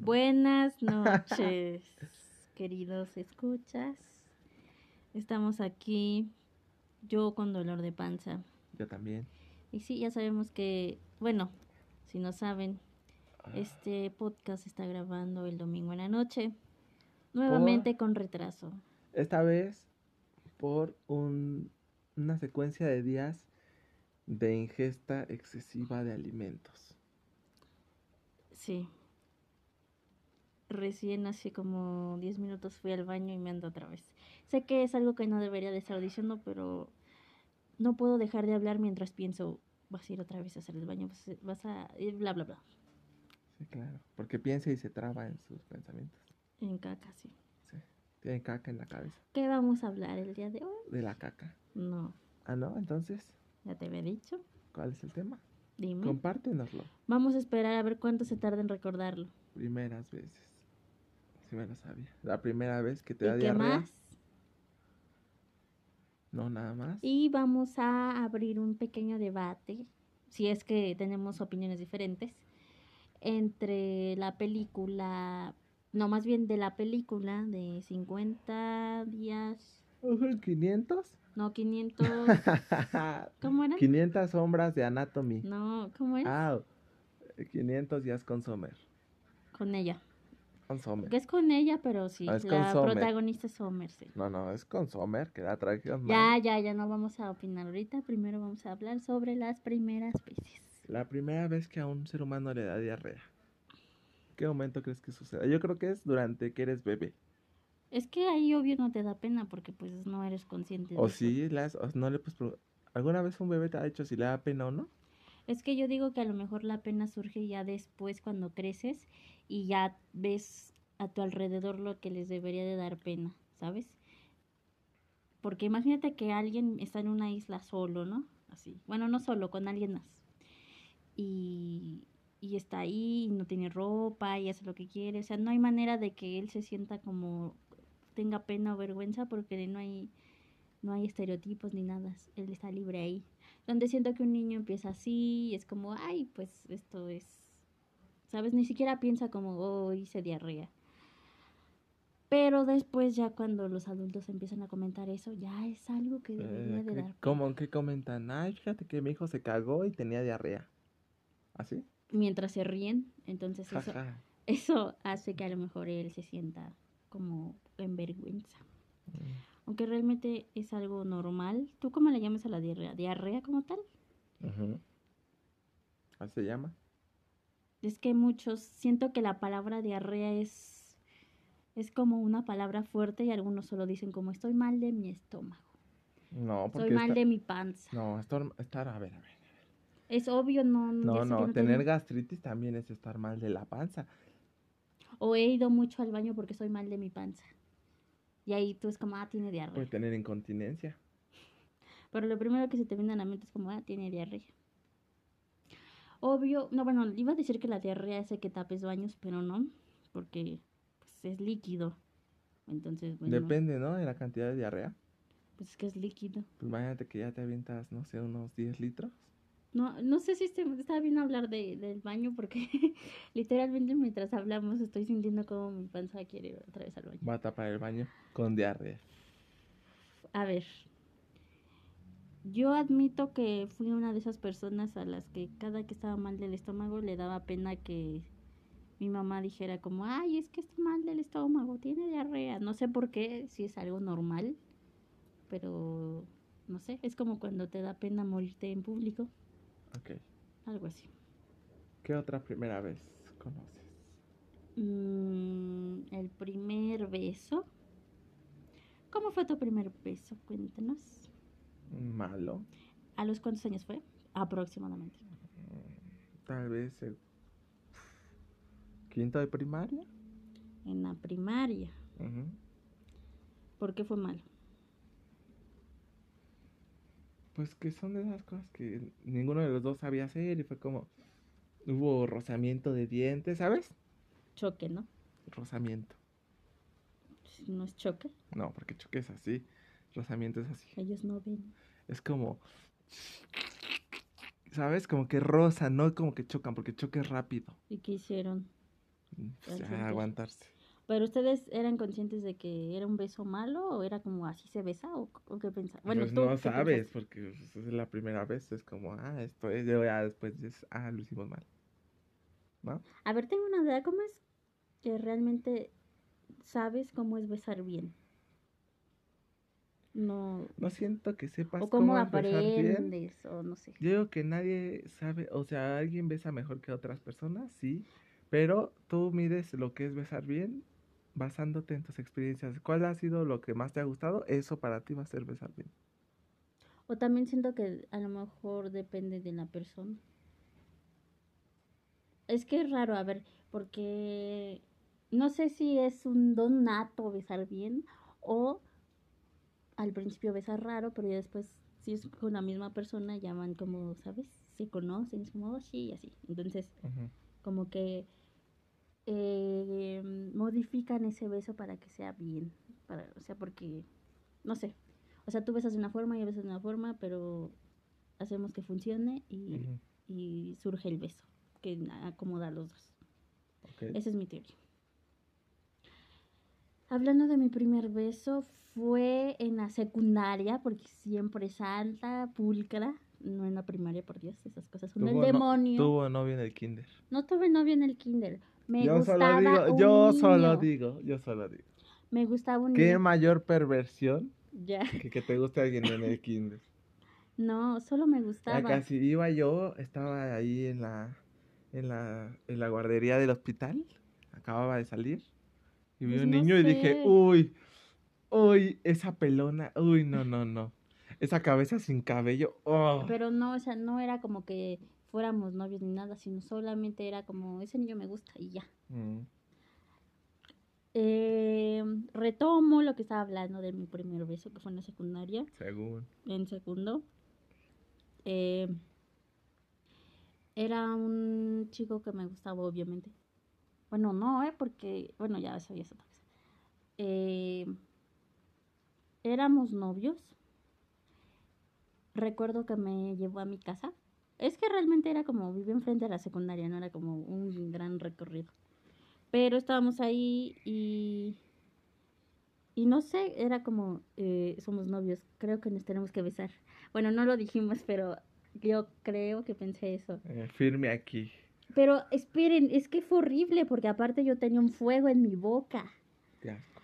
Buenas noches, queridos escuchas. Estamos aquí, yo con dolor de panza. Yo también. Y sí, ya sabemos que, bueno, si no saben, Ah, este podcast está grabando el domingo en la noche. Nuevamente con retraso. Esta vez por un, una secuencia de días de ingesta excesiva de alimentos. Sí. Recién hace como 10 minutos fui al baño y me ando otra vez. Sé que es algo que no debería de estar diciendo, pero no puedo dejar de hablar mientras pienso, vas a ir otra vez a hacer el baño, vas a- bla, bla, bla. Sí, claro. Porque piensa y se traba en sus pensamientos. En caca, sí. Sí. Tiene caca en la cabeza. ¿Qué vamos a hablar el día de hoy? De la caca. No, Ah, no, entonces, ya te había dicho. ¿cuál es el tema? Dime. Compártenoslo. Vamos a esperar a ver cuánto se tarda en recordarlo. Primeras veces. Sí me lo sabía. La primera vez que te ¿Y da qué diarrea. más? No, nada más. Y vamos a abrir un pequeño debate, si es que tenemos opiniones diferentes, entre la película, no más bien de la película de 50 días, Ujú, 500. no 500, ¿cómo eran? 500 sombras de Anatomy. No, ¿cómo era? Ah, 500 días con Sommer. Con ella. Con Sommer. Que es con ella, pero sí, Ah, es la protagonista es Sommer, sí. No, no, es con Sommer, que la trajeron Ya, ya, ya no vamos a opinar ahorita, primero vamos a hablar sobre las primeras veces. La primera vez que a un ser humano le da diarrea. ¿Qué momento crees que suceda? Yo creo que es durante que eres bebé. Es que ahí obvio no te da pena porque pues no eres consciente de O eso. sí, las, o no le pues, ¿Alguna vez un bebé te ha dicho si le da pena o no? Es que yo digo que a lo mejor la pena surge ya después cuando creces y ya ves a tu alrededor lo que les debería de dar pena, ¿sabes? Porque imagínate que alguien está en una isla solo, ¿no? Así. Bueno, no solo, con alguien más. Y, y está ahí y no tiene ropa y hace lo que quiere. O sea, no hay manera de que él se sienta como tenga pena o vergüenza porque no hay, no hay estereotipos ni nada. Él está libre ahí donde siento que un niño empieza así y es como, ay, pues esto es, ¿sabes? Ni siquiera piensa como, oh, hice diarrea. Pero después ya cuando los adultos empiezan a comentar eso, ya es algo que debería Eh, de ¿qué- dar. ¿Cómo? ¿Qué comentan? Ay, fíjate que mi hijo se cagó y tenía diarrea. ¿Así? Mientras se ríen, entonces eso, eso hace que a lo mejor él se sienta como en vergüenza. Mm. Aunque realmente es algo normal. ¿Tú cómo le llamas a la diarrea? ¿Diarrea como tal? ¿Así se llama? Es que muchos, siento que la palabra diarrea es, es como una palabra fuerte y algunos solo dicen como estoy mal de mi estómago, No, porque estoy mal está- de mi panza. No, estar, estar, a ver, a ver. Es obvio, no. No, no, no tener gastritis también es estar mal de la panza. O he ido mucho al baño porque estoy mal de mi panza. Y ahí tú es como, ah, tiene diarrea. Puede tener incontinencia. Pero lo primero que se te viene a la mente es como, ah, tiene diarrea. Obvio, no, bueno, iba a decir que la diarrea hace que tapes baños, pero no, porque pues, es líquido. Entonces, bueno, Depende, ¿no? De la cantidad de diarrea. pues es que es líquido. Pues imagínate que ya te avientas, no sé, unos 10 litros. No, no sé si este- está bien hablar de, del baño porque literalmente mientras hablamos estoy sintiendo como mi panza quiere ir otra vez al baño. Va a tapar el baño con diarrea. A ver, yo admito que fui una de esas personas a las que cada que estaba mal del estómago le daba pena que mi mamá dijera como, ay, es que está mal del estómago, tiene diarrea. No sé por qué, si es algo normal, pero no sé, es como cuando te da pena morirte en público, Ok. algo así. ¿Qué otra primera vez conoces? Mm, el primer beso. ¿Cómo fue tu primer beso? Cuéntanos. Malo. ¿A los cuántos años fue? Aproximadamente. Mm, Tal vez el quinto de primaria. En la primaria. ¿Por qué fue malo? Pues que son de esas cosas que ninguno de los dos sabía hacer y fue como hubo rozamiento de dientes, ¿sabes? Choque, ¿no? Rozamiento. No es choque. No, porque choque es así. Rozamiento es así. Ellos no ven. Es como ¿sabes? Como que rozan, no como que chocan, porque choque es rápido. ¿Y qué hicieron? Pues ya, frente. aguantarse. ¿Pero ustedes eran conscientes de que era un beso malo o era como así se besa o, o qué pensaban? Bueno, pues tú, no ¿qué sabes, pensaste? porque pues, es la primera vez, es como, ah, esto es, ya después dices, ah, lo hicimos mal. ¿No? A ver, tengo una duda. ¿Cómo es que realmente sabes cómo es besar bien? No. No siento que sepas O cómo es bien. aprendes, o no sé. Yo digo que nadie sabe, o sea, alguien besa mejor que otras personas, sí, pero tú mides lo que es besar bien basándote en tus experiencias. ¿Cuál ha sido lo que más te ha gustado? Eso para ti va a ser besar bien. O también siento que a lo mejor depende de la persona. Es que es raro, a ver, porque no sé si es un don nato besar bien o al principio besar raro, pero ya después, si es con la misma persona, ya van como, ¿sabes? Se conocen, es como, oh, sí, y así. Entonces, como que eh, modifican ese beso para que sea bien. Para, o sea, porque, no sé. O sea, tú besas de una forma y yo besas de una forma, pero hacemos que funcione y, surge el beso, que acomoda a los dos. ok. Esa es mi teoría. Hablando de mi primer beso, fue en la secundaria, porque siempre es alta, pulcra. No en la primaria, por Dios, esas cosas son del no- demonio. Tuvo novio en el kinder. No tuve novio en el kinder. Me yo gustaba solo digo, un yo solo digo, yo solo digo. Me gustaba un ¿Qué niño. mayor perversión Ya. que que te guste alguien en el kinder? No, solo me Ya gustaba. casi iba yo, estaba ahí en la, en la, en la guardería del hospital, acababa de salir, y vi Pues un no niño y dije, uy, uy, esa pelona, uy, no, no, no, esa cabeza sin cabello, oh. Pero no, o sea, no era como que fuéramos novios ni nada, sino solamente era como, ese niño me gusta y ya. Mm, Eh, retomo lo que estaba hablando de mi primer beso, que fue en la secundaria, según, en segundo. Eh, era un chico que me gustaba, obviamente. Bueno, no, ¿eh? Porque, bueno, ya eso ya es otra cosa. Eh, éramos novios. Recuerdo que me llevó a mi casa. Es que realmente era como, vivía enfrente de la secundaria, no era como un gran recorrido. Pero estábamos ahí y... Y no sé, era como, eh, somos novios, creo que nos tenemos que besar. Bueno, no lo dijimos, pero yo creo que pensé eso. eh, firme aquí, Pero esperen, es que fue horrible porque aparte yo tenía un fuego en mi boca. asco.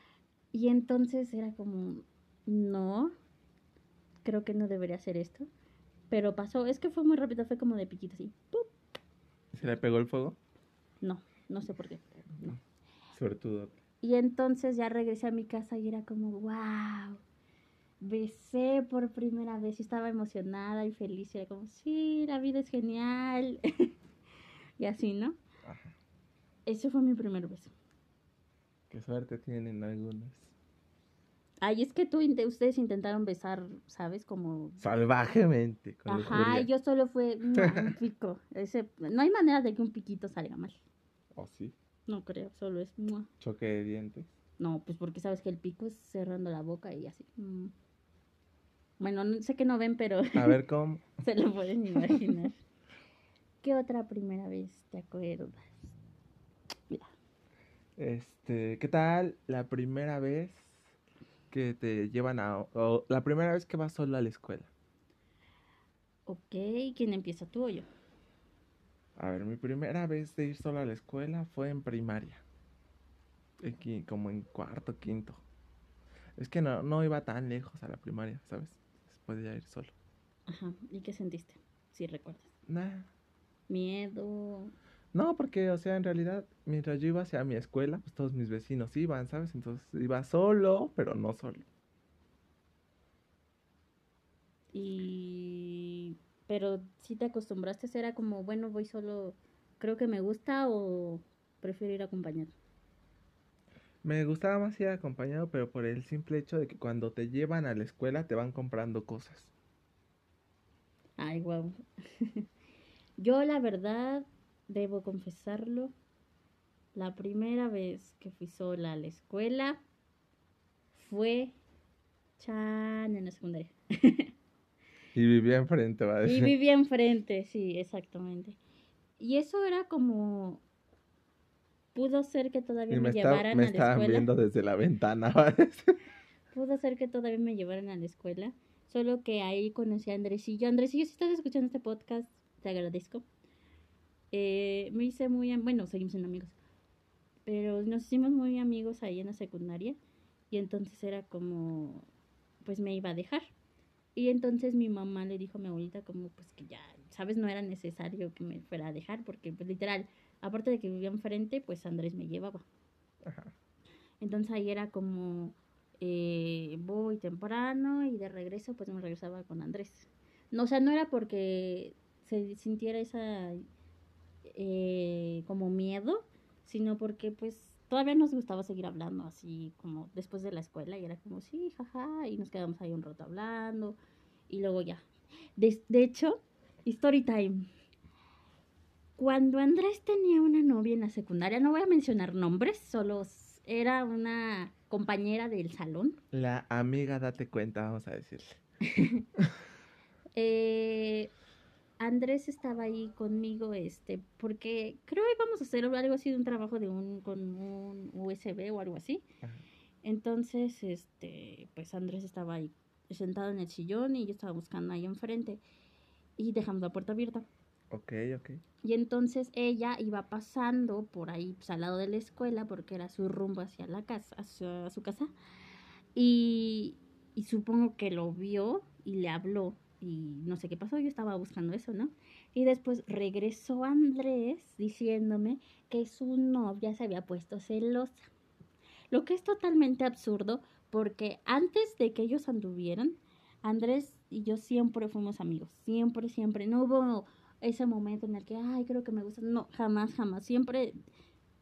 Y entonces era como, no, creo que no debería hacer esto. Pero pasó, es que fue muy rápido, fue como de piquito así. ¡pup! ¿Se le pegó el fuego? No, no sé por qué. No. Suertudo. Y entonces ya regresé a mi casa y era como, wow, besé por primera vez. Y estaba emocionada y feliz. Y era como, sí, la vida es genial. y así, ¿no? Ajá. Ese fue mi primer beso. Qué suerte tienen algunos. Ay, es que tú, ustedes intentaron besar, ¿sabes? Como... Salvajemente. con Ajá, yo solo fue un pico. Ese, no hay manera de que un piquito salga mal. Oh, sí, No creo, solo es... choque de dientes. No, pues porque sabes que el pico es cerrando la boca y así. mm. Bueno, no, sé que no ven, pero A ver cómo. se lo pueden imaginar. ¿Qué otra primera vez te acuerdas? Mira, Este, ¿qué tal la primera vez que te llevan a... o la primera vez que vas solo a la escuela? ok, ¿quién empieza tú o yo? A ver, mi primera vez de ir solo a la escuela fue en primaria. Qui- como en cuarto, quinto. Es que no, no iba tan lejos a la primaria, ¿sabes? Podía ir solo. Ajá, ¿y qué sentiste? Si recuerdas. Nah. Miedo. No, porque, o sea, en realidad, mientras yo iba hacia mi escuela, pues todos mis vecinos iban, ¿sabes? Entonces iba solo, pero no solo. Y... Pero si te acostumbraste, era como, bueno, voy solo, creo que me gusta o prefiero ir acompañado. Me gustaba más ir acompañado, pero por el simple hecho de que cuando te llevan a la escuela te van comprando cosas. Ay, wow. Yo la verdad, debo confesarlo, la primera vez que fui sola a la escuela fue chan en la secundaria. Y vivía enfrente, va a Y decir. vivía enfrente, sí, exactamente. Y eso era como, pudo ser que todavía Y me, me, está- llevaran me a la estaban escuela. viendo desde la ventana. ¿vale? Pudo ser que todavía me llevaran a la escuela. Solo que ahí conocí a Andresillo. Andresillo, si estás escuchando este podcast, te agradezco. Eh, me hice muy... Bueno, seguimos siendo amigos. Pero nos hicimos muy amigos ahí en la secundaria. Y entonces era como... Pues me iba a dejar. Y entonces mi mamá le dijo a mi abuelita como pues que ya, ¿sabes? No era necesario que me fuera a dejar. Porque pues literal, aparte de que vivía enfrente, pues Andrés me llevaba. Ajá. Entonces ahí era como, eh, voy temprano y de regreso pues me regresaba con Andrés. No, o sea, no era porque se sintiera esa eh, como miedo, sino porque pues todavía nos gustaba seguir hablando así como después de la escuela y era como, sí, jaja, y nos quedamos ahí un rato hablando y luego ya. De, de hecho, story time. Cuando Andrés tenía una novia en la secundaria, no voy a mencionar nombres, solo era una compañera del salón. La amiga, date cuenta, vamos a decirle. Eh, Andrés estaba ahí conmigo, este, porque creo que íbamos a hacer algo así de un trabajo de un, con un USB o algo así. Ajá. Entonces, este, pues Andrés estaba ahí sentado en el sillón y yo estaba buscando ahí enfrente y dejamos la puerta abierta. Ok, ok. Y entonces ella iba pasando por ahí, pues, al lado de la escuela, porque era su rumbo hacia la casa, hacia su casa. Y, y supongo que lo vio y le habló. Y no sé qué pasó, yo estaba buscando eso, ¿no? Y después regresó Andrés diciéndome que su novia se había puesto celosa. Lo que es totalmente absurdo, porque antes de que ellos anduvieran, Andrés y yo siempre fuimos amigos. Siempre, siempre. No hubo ese momento en el que, ay, creo que me gusta. No, jamás, jamás. Siempre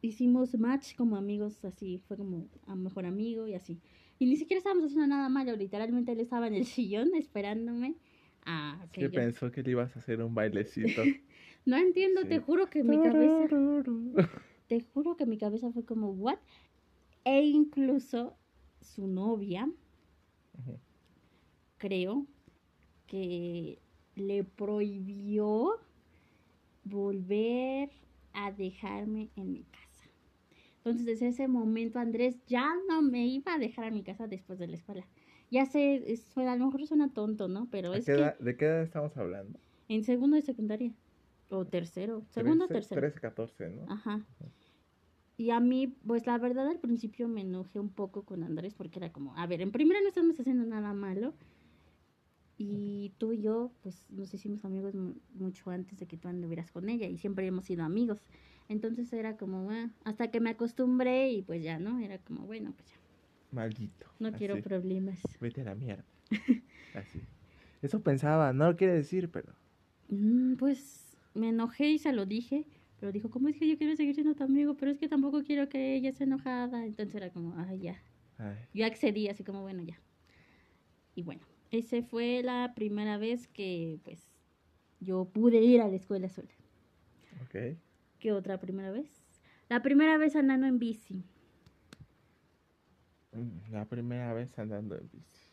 hicimos match como amigos, así. Fue como a mejor amigo y así. Y ni siquiera estábamos haciendo nada malo. Literalmente él estaba en el sillón esperándome a Es que yo... pensó que le ibas a hacer un bailecito. No entiendo, Sí. te juro que mi cabeza... Te juro que mi cabeza fue como, ¿what? E incluso su novia, Ujú. creo, que le prohibió volver a dejarme en mi casa. Entonces, desde ese momento, Andrés ya no me iba a dejar en mi casa después de la escuela. Ya sé, suena- a lo mejor suena tonto, ¿no? Pero ¿A es que ¿De qué edad estamos hablando? en segundo de secundaria, o tercero, segundo o 13, tercero. 13, 14, ¿no? Ajá. Y a mí, pues la verdad al principio me enojé un poco con Andrés porque era como, a ver, en primera no estamos haciendo nada malo. Y tú y yo, pues nos hicimos amigos mu- mucho antes de que tú anduvieras con ella y siempre hemos sido amigos. Entonces era como, ah, hasta que me acostumbré y pues ya, ¿no? Era como, bueno, pues ya, Maldito. no quiero problemas. Vete a la mierda. Así. Eso pensaba, no lo quiere decir, pero. Mm, pues me enojé y se lo dije, pero dijo, ¿cómo es que yo quiero seguir siendo tu amigo? Pero es que tampoco quiero que ella esté enojada. Entonces era como, ay, ya. Ay, Yo accedí así como, bueno, ya. Y bueno, esa fue la primera vez que, pues, yo pude ir a la escuela sola. ok. ¿Qué otra primera vez? La primera vez andando en bici. La primera vez andando en bici.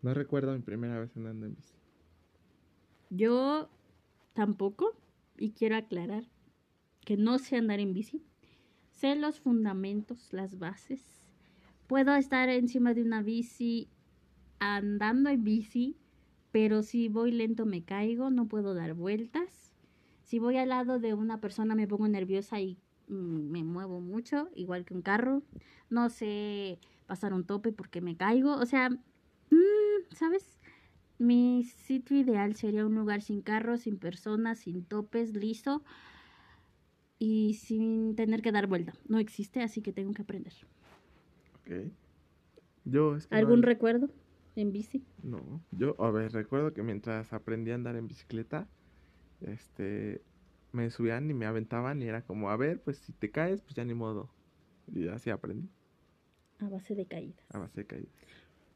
No recuerdo mi primera vez andando en bici. Yo tampoco, y quiero aclarar que no sé andar en bici. Sé los fundamentos, las bases. Puedo estar encima de una bici andando en bici, pero si voy lento me caigo, no puedo dar vueltas. Si voy al lado de una persona me pongo nerviosa y mm, me muevo mucho, igual que un carro. No sé pasar un tope porque me caigo. O sea, mm, ¿sabes? Mi sitio ideal sería un lugar sin carros, sin personas, sin topes, liso y sin tener que dar vuelta. No existe, así que tengo que aprender. Ok. Yo es que ¿Algún no, recuerdo en bici? no, yo, a ver, recuerdo que mientras aprendí a andar en bicicleta, este, me subían y me aventaban y era como, a ver, pues si te caes, pues ya ni modo. Y así aprendí, A base de caídas. a base de caídas.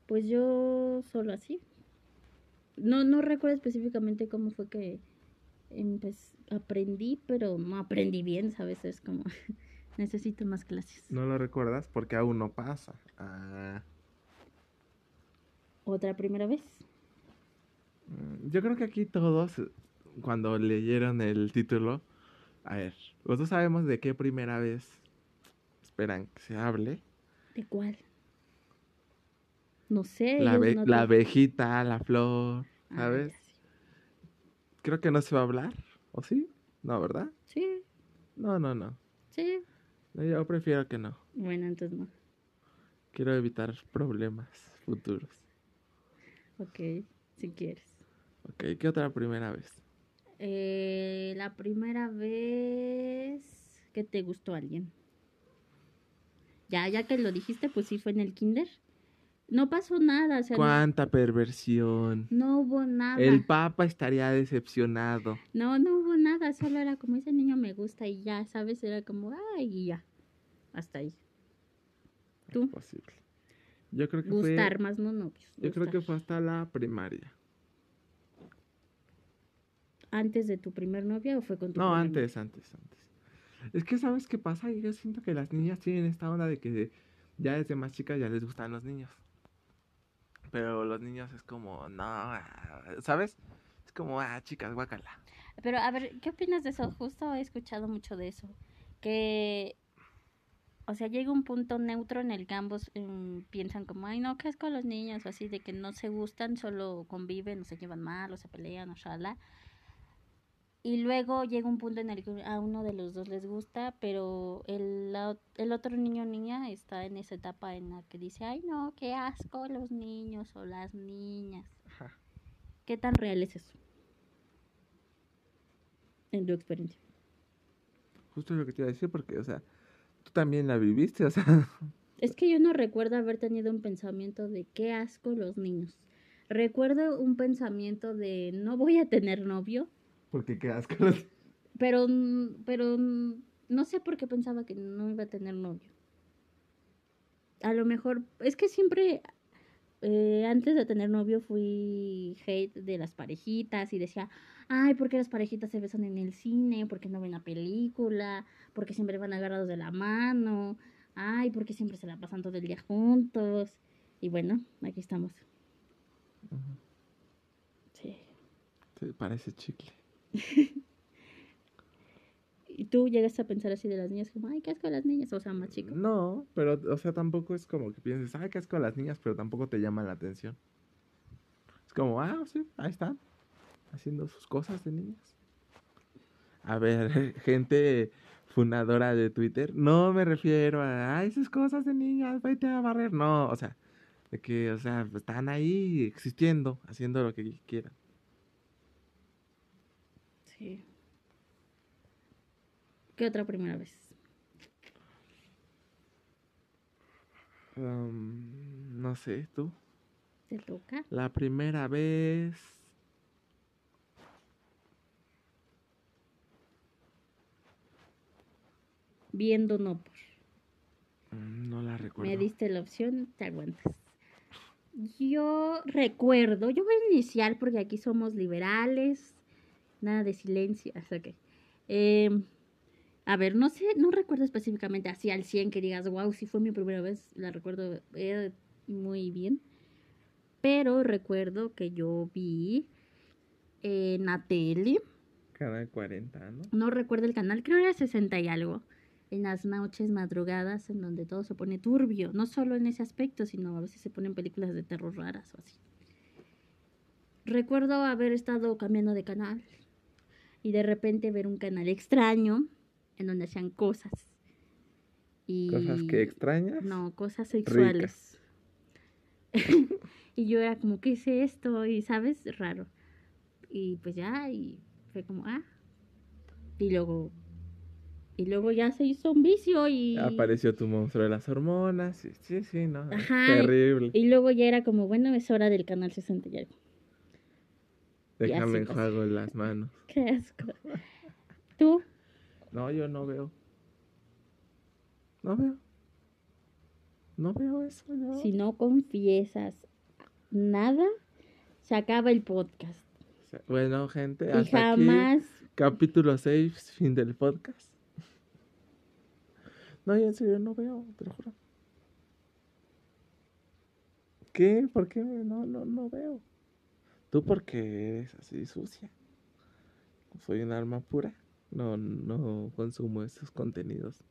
Pues yo solo así. No, no recuerdo específicamente cómo fue que aprendí, pero no aprendí bien, ¿sabes? Es como necesito más clases. No lo recuerdas porque aún no pasa. Ah, ¿Otra primera vez? mm, yo creo que aquí todos, cuando leyeron el título, a ver, nosotros sabemos de qué primera vez esperan que se hable. ¿De cuál? No sé. La, te- abejita, la flor, Ah, ¿sabes? sé. Creo que no se va a hablar, ¿o sí? No, ¿verdad? Sí, No, no, no. sí. No, Yo prefiero que no. Bueno, entonces no. Quiero evitar problemas futuros. Ok, si quieres. Ok, ¿qué otra primera vez? Eh, la primera vez que te gustó alguien. Ya, ya que lo dijiste, pues sí fue en el kinder. No pasó nada, o sea, no, ¿Cuánta perversión? no hubo nada. El papa estaría decepcionado. No, no hubo nada, solo era como ese niño me gusta y ya, ¿sabes? Era como, ay, y ya. Hasta ahí. ¿Tú? Es posible. Yo creo que Gustar, fue. más no novios. Yo creo que fue hasta la primaria. ¿Antes de tu primer novia o fue con tu No, antes, antes, antes. Es que, ¿sabes qué pasa? Yo siento que las niñas tienen esta onda de que ya desde más chicas ya les gustan los niños. Pero los niños es como, no, ¿sabes? Es como, ah, chicas, guácala. Pero a ver, ¿qué opinas de eso? Justo he escuchado mucho de eso. Que, o sea, llega un punto neutro en el que ambos em, piensan como, ay, no, ¿qué es con los niños? O así, de que no se gustan, solo conviven, o se llevan mal, o se pelean, o shala. Y luego llega un punto en el que a uno de los dos les gusta, pero el, la- el otro niño o niña está en esa etapa en la que dice, ay, no, qué asco los niños o las niñas. Ajá. ¿Qué tan real es eso? En tu experiencia. Justo lo que te iba a decir, porque, o sea, también la viviste, o sea. Es que yo no recuerdo haber tenido un pensamiento de qué asco los niños. Recuerdo un pensamiento de no voy a tener novio, Porque qué asco los- pero, pero no sé por qué pensaba que no iba a tener novio. A lo mejor, es que siempre, eh, antes de tener novio fui hate de las parejitas y decía, ay, ¿por qué las parejitas se besan en el cine? ¿Por qué no ven la película? ¿Por qué siempre van agarrados de la mano? Ay, ¿por qué siempre se la pasan todo el día juntos? Y bueno, aquí estamos. Sí. Parece chicle. ¿Y tú llegas a pensar así de las niñas como, ay, qué asco las niñas? O sea, más chico. No, pero, o sea, tampoco es como que pienses, ay, qué asco las niñas, pero tampoco te llama la atención. Es como, ah, sí, ahí están, haciendo sus cosas de niñas. A ver, gente fundadora de Twitter, no me refiero a, ay, sus cosas de niñas, vete a barrer. No, o sea, de que, o sea, están ahí existiendo, haciendo lo que quieran. Sí. ¿Qué otra primera vez? Um, no sé, tú. ¿Te toca? La primera vez. Viendo no por. mm, No la recuerdo. Me diste la opción, te aguantas. Yo recuerdo, yo voy a iniciar porque aquí somos liberales, nada de silencio, hasta que... em, a ver, no sé, no recuerdo específicamente así al 100 que digas, wow, si fue mi primera vez, la recuerdo eh, muy bien. Pero recuerdo que yo vi en la tele, Canal 40, ¿no? no recuerdo el canal, creo era 60 y algo, en las noches madrugadas en donde todo se pone turbio, no solo en ese aspecto, sino a veces se ponen películas de terror raras o así. Recuerdo haber estado cambiando de canal y de repente ver un canal extraño en donde hacían cosas. Y... Cosas que extrañas. No, cosas sexuales. y yo era como, ¿qué es esto? Y, ¿sabes? Raro. Y pues ya, y fue como, ah. Y luego, y luego ya se hizo un vicio y... Apareció tu monstruo de las hormonas. Sí, sí, sí, no. Ajá, Terrible. Y luego ya era como, bueno, es hora del canal 60 y algo. Déjame enjuago las manos. Qué asco. ¿Tú? No, yo no veo. No veo. No veo eso, yo. Si no confiesas nada, se acaba el podcast. Bueno, gente, Y hasta jamás... aquí. Capítulo 6, fin del podcast. No, yo en serio no veo, te lo juro. ¿Qué? ¿Por qué? No, no, no veo. Tú porque eres así sucia. soy un alma pura. No, no consumo esos contenidos.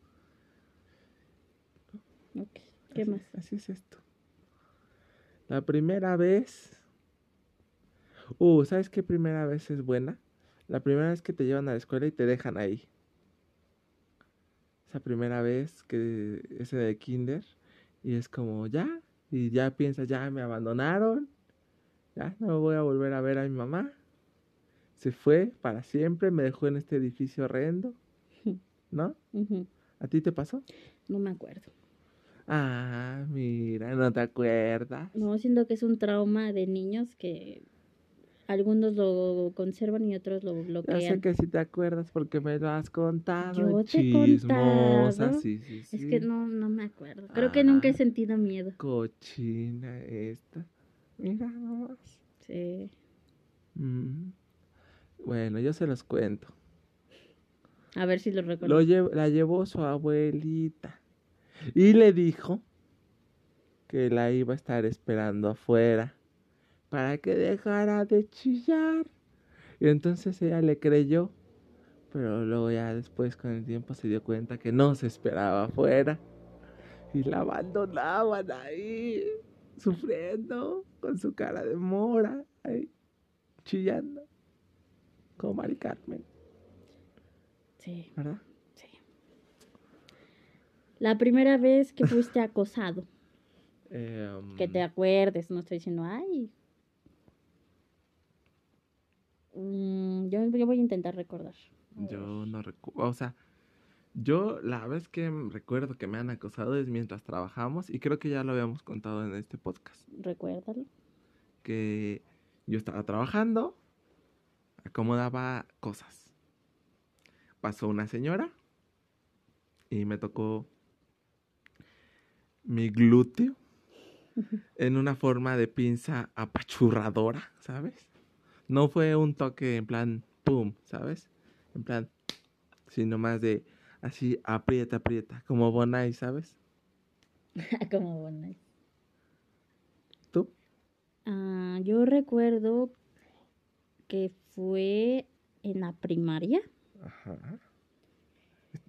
Ok. ¿Qué Así- más? Así es esto. La primera vez. Uh, ¿sabes qué primera vez es buena? La primera vez que te llevan a la escuela y te dejan ahí. Esa primera vez que ese de kinder y es como ya y ya piensas ya me abandonaron. Ya no voy a volver a ver a mi mamá. Se fue para siempre, me dejó en este edificio horrendo. ¿No? Ujú. ¿A ti te pasó? No me acuerdo. Ah, mira, no te acuerdas. No, siento que es un trauma de niños que algunos lo conservan y otros lo Yo sé bloquean. que sí te acuerdas porque me lo has contado. Yo te he contado. sí, sí, sí. Es que no, no me acuerdo. Creo que nunca he sentido miedo. Cochina esta. Mira nomás. Sí. Mm. Bueno, yo se los cuento. A ver si lo recuerdo. Lo lle- la llevó su abuelita. Y le dijo que la iba a estar esperando afuera para que dejara de chillar. Y entonces ella le creyó. Pero luego ya después con el tiempo se dio cuenta que no se esperaba afuera. Y la abandonaban ahí, sufriendo, con su cara de mora, ahí, chillando. Como Mari Carmen, Sí, ¿verdad? sí. La primera vez que fuiste acosado, Em, que te acuerdes, no estoy diciendo, ay. Mm, yo, yo voy a intentar recordar. A. Yo no recuerdo, o sea, yo la vez que recuerdo que me han acosado es mientras trabajamos y creo que ya lo habíamos contado en este podcast, Recuérdalo. que yo estaba trabajando, acomodaba cosas. Pasó una señora y me tocó mi glúteo en una forma de pinza apachurradora, ¿sabes? No fue un toque en plan pum, ¿sabes? En plan, sino más de así aprieta, aprieta, como Bonai, ¿sabes? Como bueno. ¿Tú? Ah, yo recuerdo que fue en la primaria. Ajá.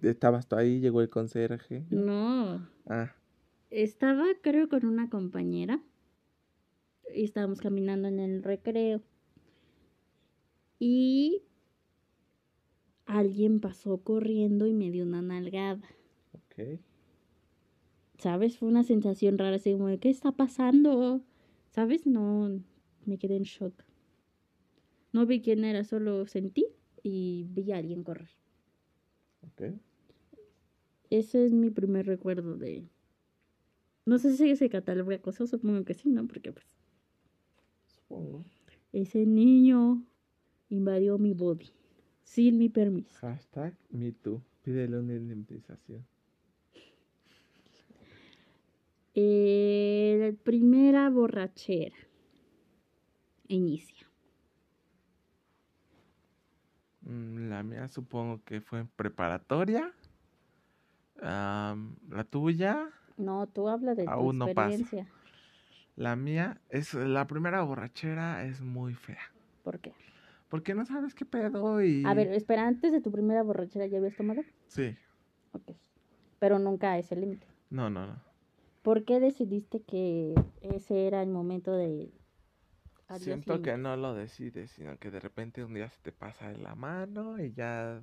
¿Estabas tú ahí? ¿Llegó el conserje? No, Ah, estaba creo con una compañera y estábamos caminando en el recreo y alguien pasó corriendo y me dio una nalgada. ok. ¿Sabes? Fue una sensación rara, así como ¿qué está pasando? ¿Sabes? No, me quedé en shock. No vi quién era, solo sentí y vi a alguien correr. Ok. Ese es mi primer recuerdo de... No sé si se cataloga acoso, supongo que sí, ¿no? Porque pues Supongo. ese niño invadió mi body sin mi permiso. Hashtag MeToo. Pídele una indemnización. Eh, la primera borrachera. Inicia. Mm, La mía supongo que fue en preparatoria. La tuya. No, tú habla de tu Aún no pasa. experiencia. La mía es la primera borrachera es muy fea. ¿Por qué? Porque no sabes qué pedo y A ver, espera, antes de tu primera borrachera ya habías tomado. Sí. Ok. Pero nunca a ese límite. No, no, no. ¿Por qué decidiste que ese era el momento de... adiós Siento que no lo decides, sino que de repente un día se te pasa de la mano y ya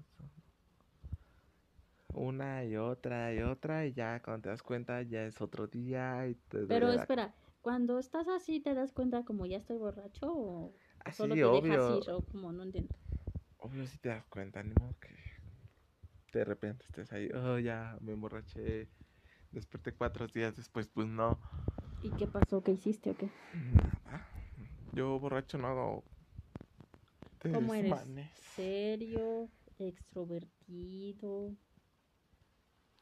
una y otra y otra y ya cuando te das cuenta ya es otro día y te Pero la- espera, cuando estás así te das cuenta como ya estoy borracho o Ah, solo sí, te obvio. dejas ir o como no entiendo. Obvio si te das cuenta, ni modo que de repente estés ahí, oh ya me emborraché, desperté cuatro días después, pues no, ¿Y qué pasó? ¿Qué hiciste o qué? nada. Yo borracho no hago ¿Cómo eres? ¿Serio? ¿Extrovertido?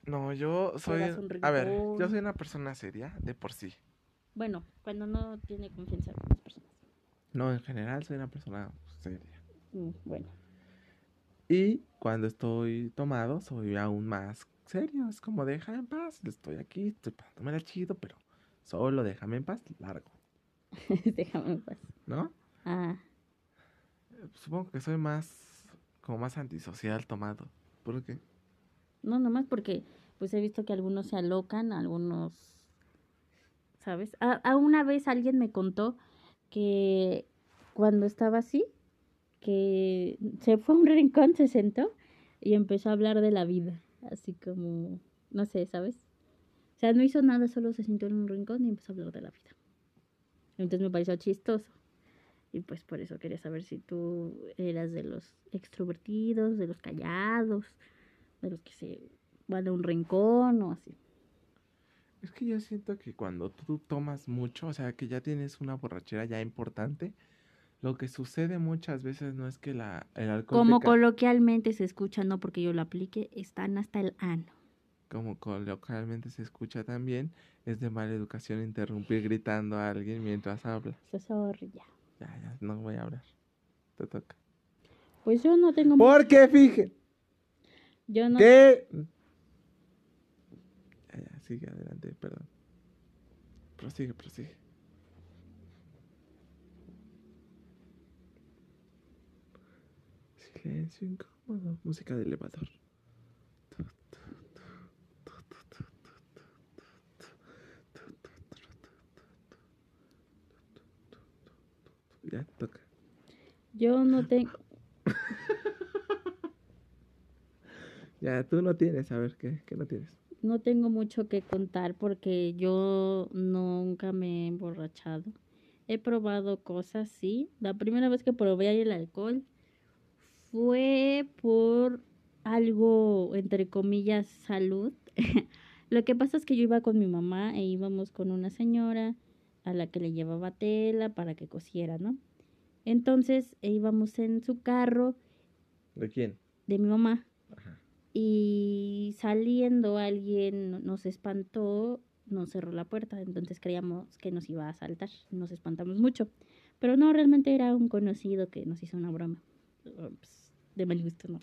No, yo soy, a ver, yo soy una persona seria de por sí. Bueno, cuando no tiene confianza. No, en general soy una persona seria. Mm, bueno, Y cuando estoy tomado, soy aún más serio. Es como, déjame en paz, estoy aquí, estoy pasándome chido, pero solo déjame en paz, largo, déjame en paz. ¿no? Ah, Supongo que soy más como más antisocial tomado. ¿Por qué? No, nomás porque pues he visto que algunos se alocan, algunos, ¿sabes? A, a una vez alguien me contó que cuando estaba así, que se fue a un rincón, se sentó y empezó a hablar de la vida, así como, no sé, ¿sabes? O sea, no hizo nada, solo se sentó en un rincón y empezó a hablar de la vida. Entonces me pareció chistoso. Y pues por eso quería saber si tú eras de los extrovertidos, de los callados, de los que se van a un rincón o así. Es que yo siento que cuando tú tomas mucho, o sea, que ya tienes una borrachera ya importante, lo que sucede muchas veces no es que la, el alcohol... Como coloquialmente se escucha, no porque yo lo aplique, están hasta el ano. como coloquialmente se escucha también, es de mala educación interrumpir gritando a alguien mientras habla. So, sorry, ya. Ya, ya, no voy a hablar. Te toca. Pues yo no tengo... Porque fije Yo no... que... Sigue adelante, perdón. Prosigue, prosigue. Silencio incómodo. Música de elevador. Ya, toca. Yo no tengo... Ya, tú no tienes, a ver, ¿qué, qué no tienes? No tengo mucho que contar porque yo nunca me he emborrachado. He probado cosas, sí. La primera vez que probé el alcohol fue por algo, entre comillas, salud. Lo que pasa es que yo iba con mi mamá e íbamos con una señora a la que le llevaba tela para que cosiera, ¿no? Entonces e íbamos en su carro ¿De quién? de mi mamá. Y saliendo alguien nos espantó, nos cerró la puerta, entonces creíamos que nos iba a asaltar, nos espantamos mucho, pero no, realmente era un conocido que nos hizo una broma, eh, pues, de mal gusto, ¿no?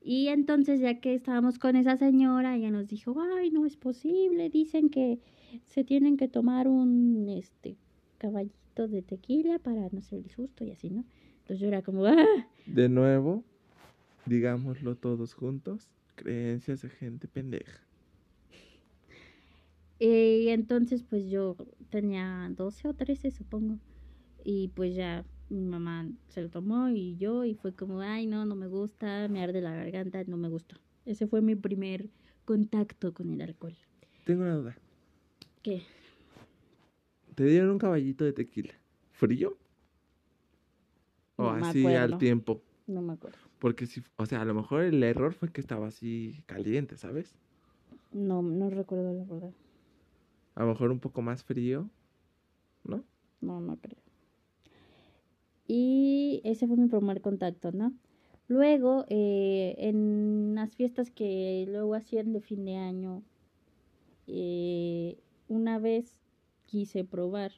Y entonces ya que estábamos con esa señora, ella nos dijo, ay, no es posible, dicen que se tienen que tomar un, este, caballito de tequila para no ser susto y así, ¿no? Entonces yo era como, ah, De nuevo, digámoslo todos juntos, creencias de gente pendeja. Eh, Y entonces pues yo tenía 12 o 13 supongo. Y pues ya mi mamá se lo tomó y yo y fue como, ay no, no me gusta, me arde la garganta, no me gustó. Ese fue mi primer contacto con el alcohol. Tengo una duda. ¿Qué? ¿Te dieron un caballito de tequila? ¿Frío? ¿O No así al tiempo? No me acuerdo. Porque si, o sea, a lo mejor el error fue que estaba así caliente, ¿sabes? No, no recuerdo la verdad. A lo mejor un poco más frío, ¿no? No, no creo. Y ese fue mi primer contacto, ¿no? Luego, eh, en las fiestas que luego hacían de fin de año, eh, una vez quise probar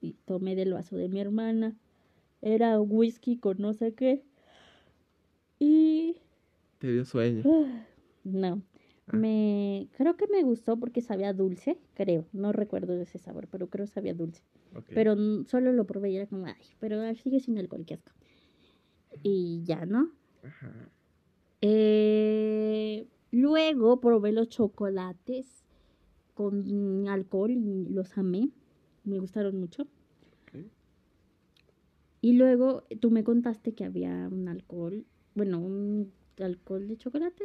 y tomé del vaso de mi hermana. Era whisky con no sé qué. Y Te dio sueño. Ah, No. Ah. Me creo que me gustó porque sabía dulce, creo. No recuerdo ese sabor, pero creo que sabía dulce. Pero solo lo probé y era como, ay, pero sigue sin alcohol, qué asco. Y ya, ¿no? Ajá. Eh, luego probé los chocolates con alcohol y los amé. Me gustaron mucho. Y luego tú me contaste que había un alcohol, bueno, un alcohol de chocolate,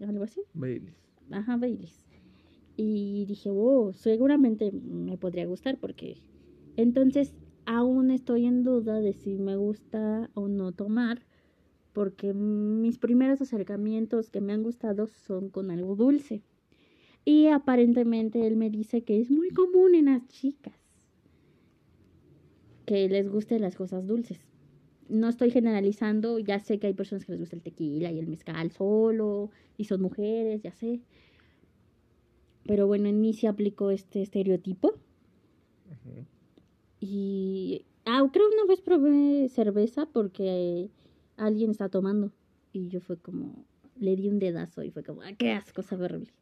algo así. Baileys. Ajá, Baileys. Y dije, oh, seguramente me podría gustar porque entonces aún estoy en duda de si me gusta o no tomar porque mis primeros acercamientos que me han gustado son con algo dulce. Y aparentemente él me dice que es muy común en las chicas que les gusten las cosas dulces. No estoy generalizando, ya sé que hay personas que les gusta el tequila y el mezcal solo, y son mujeres, ya sé. Pero bueno, en mí sí aplicó este estereotipo. Y. Ah, creo una vez probé cerveza porque alguien está tomando. Y yo fue como. Le di un dedazo y fue como, ah, qué asco, sabe horrible.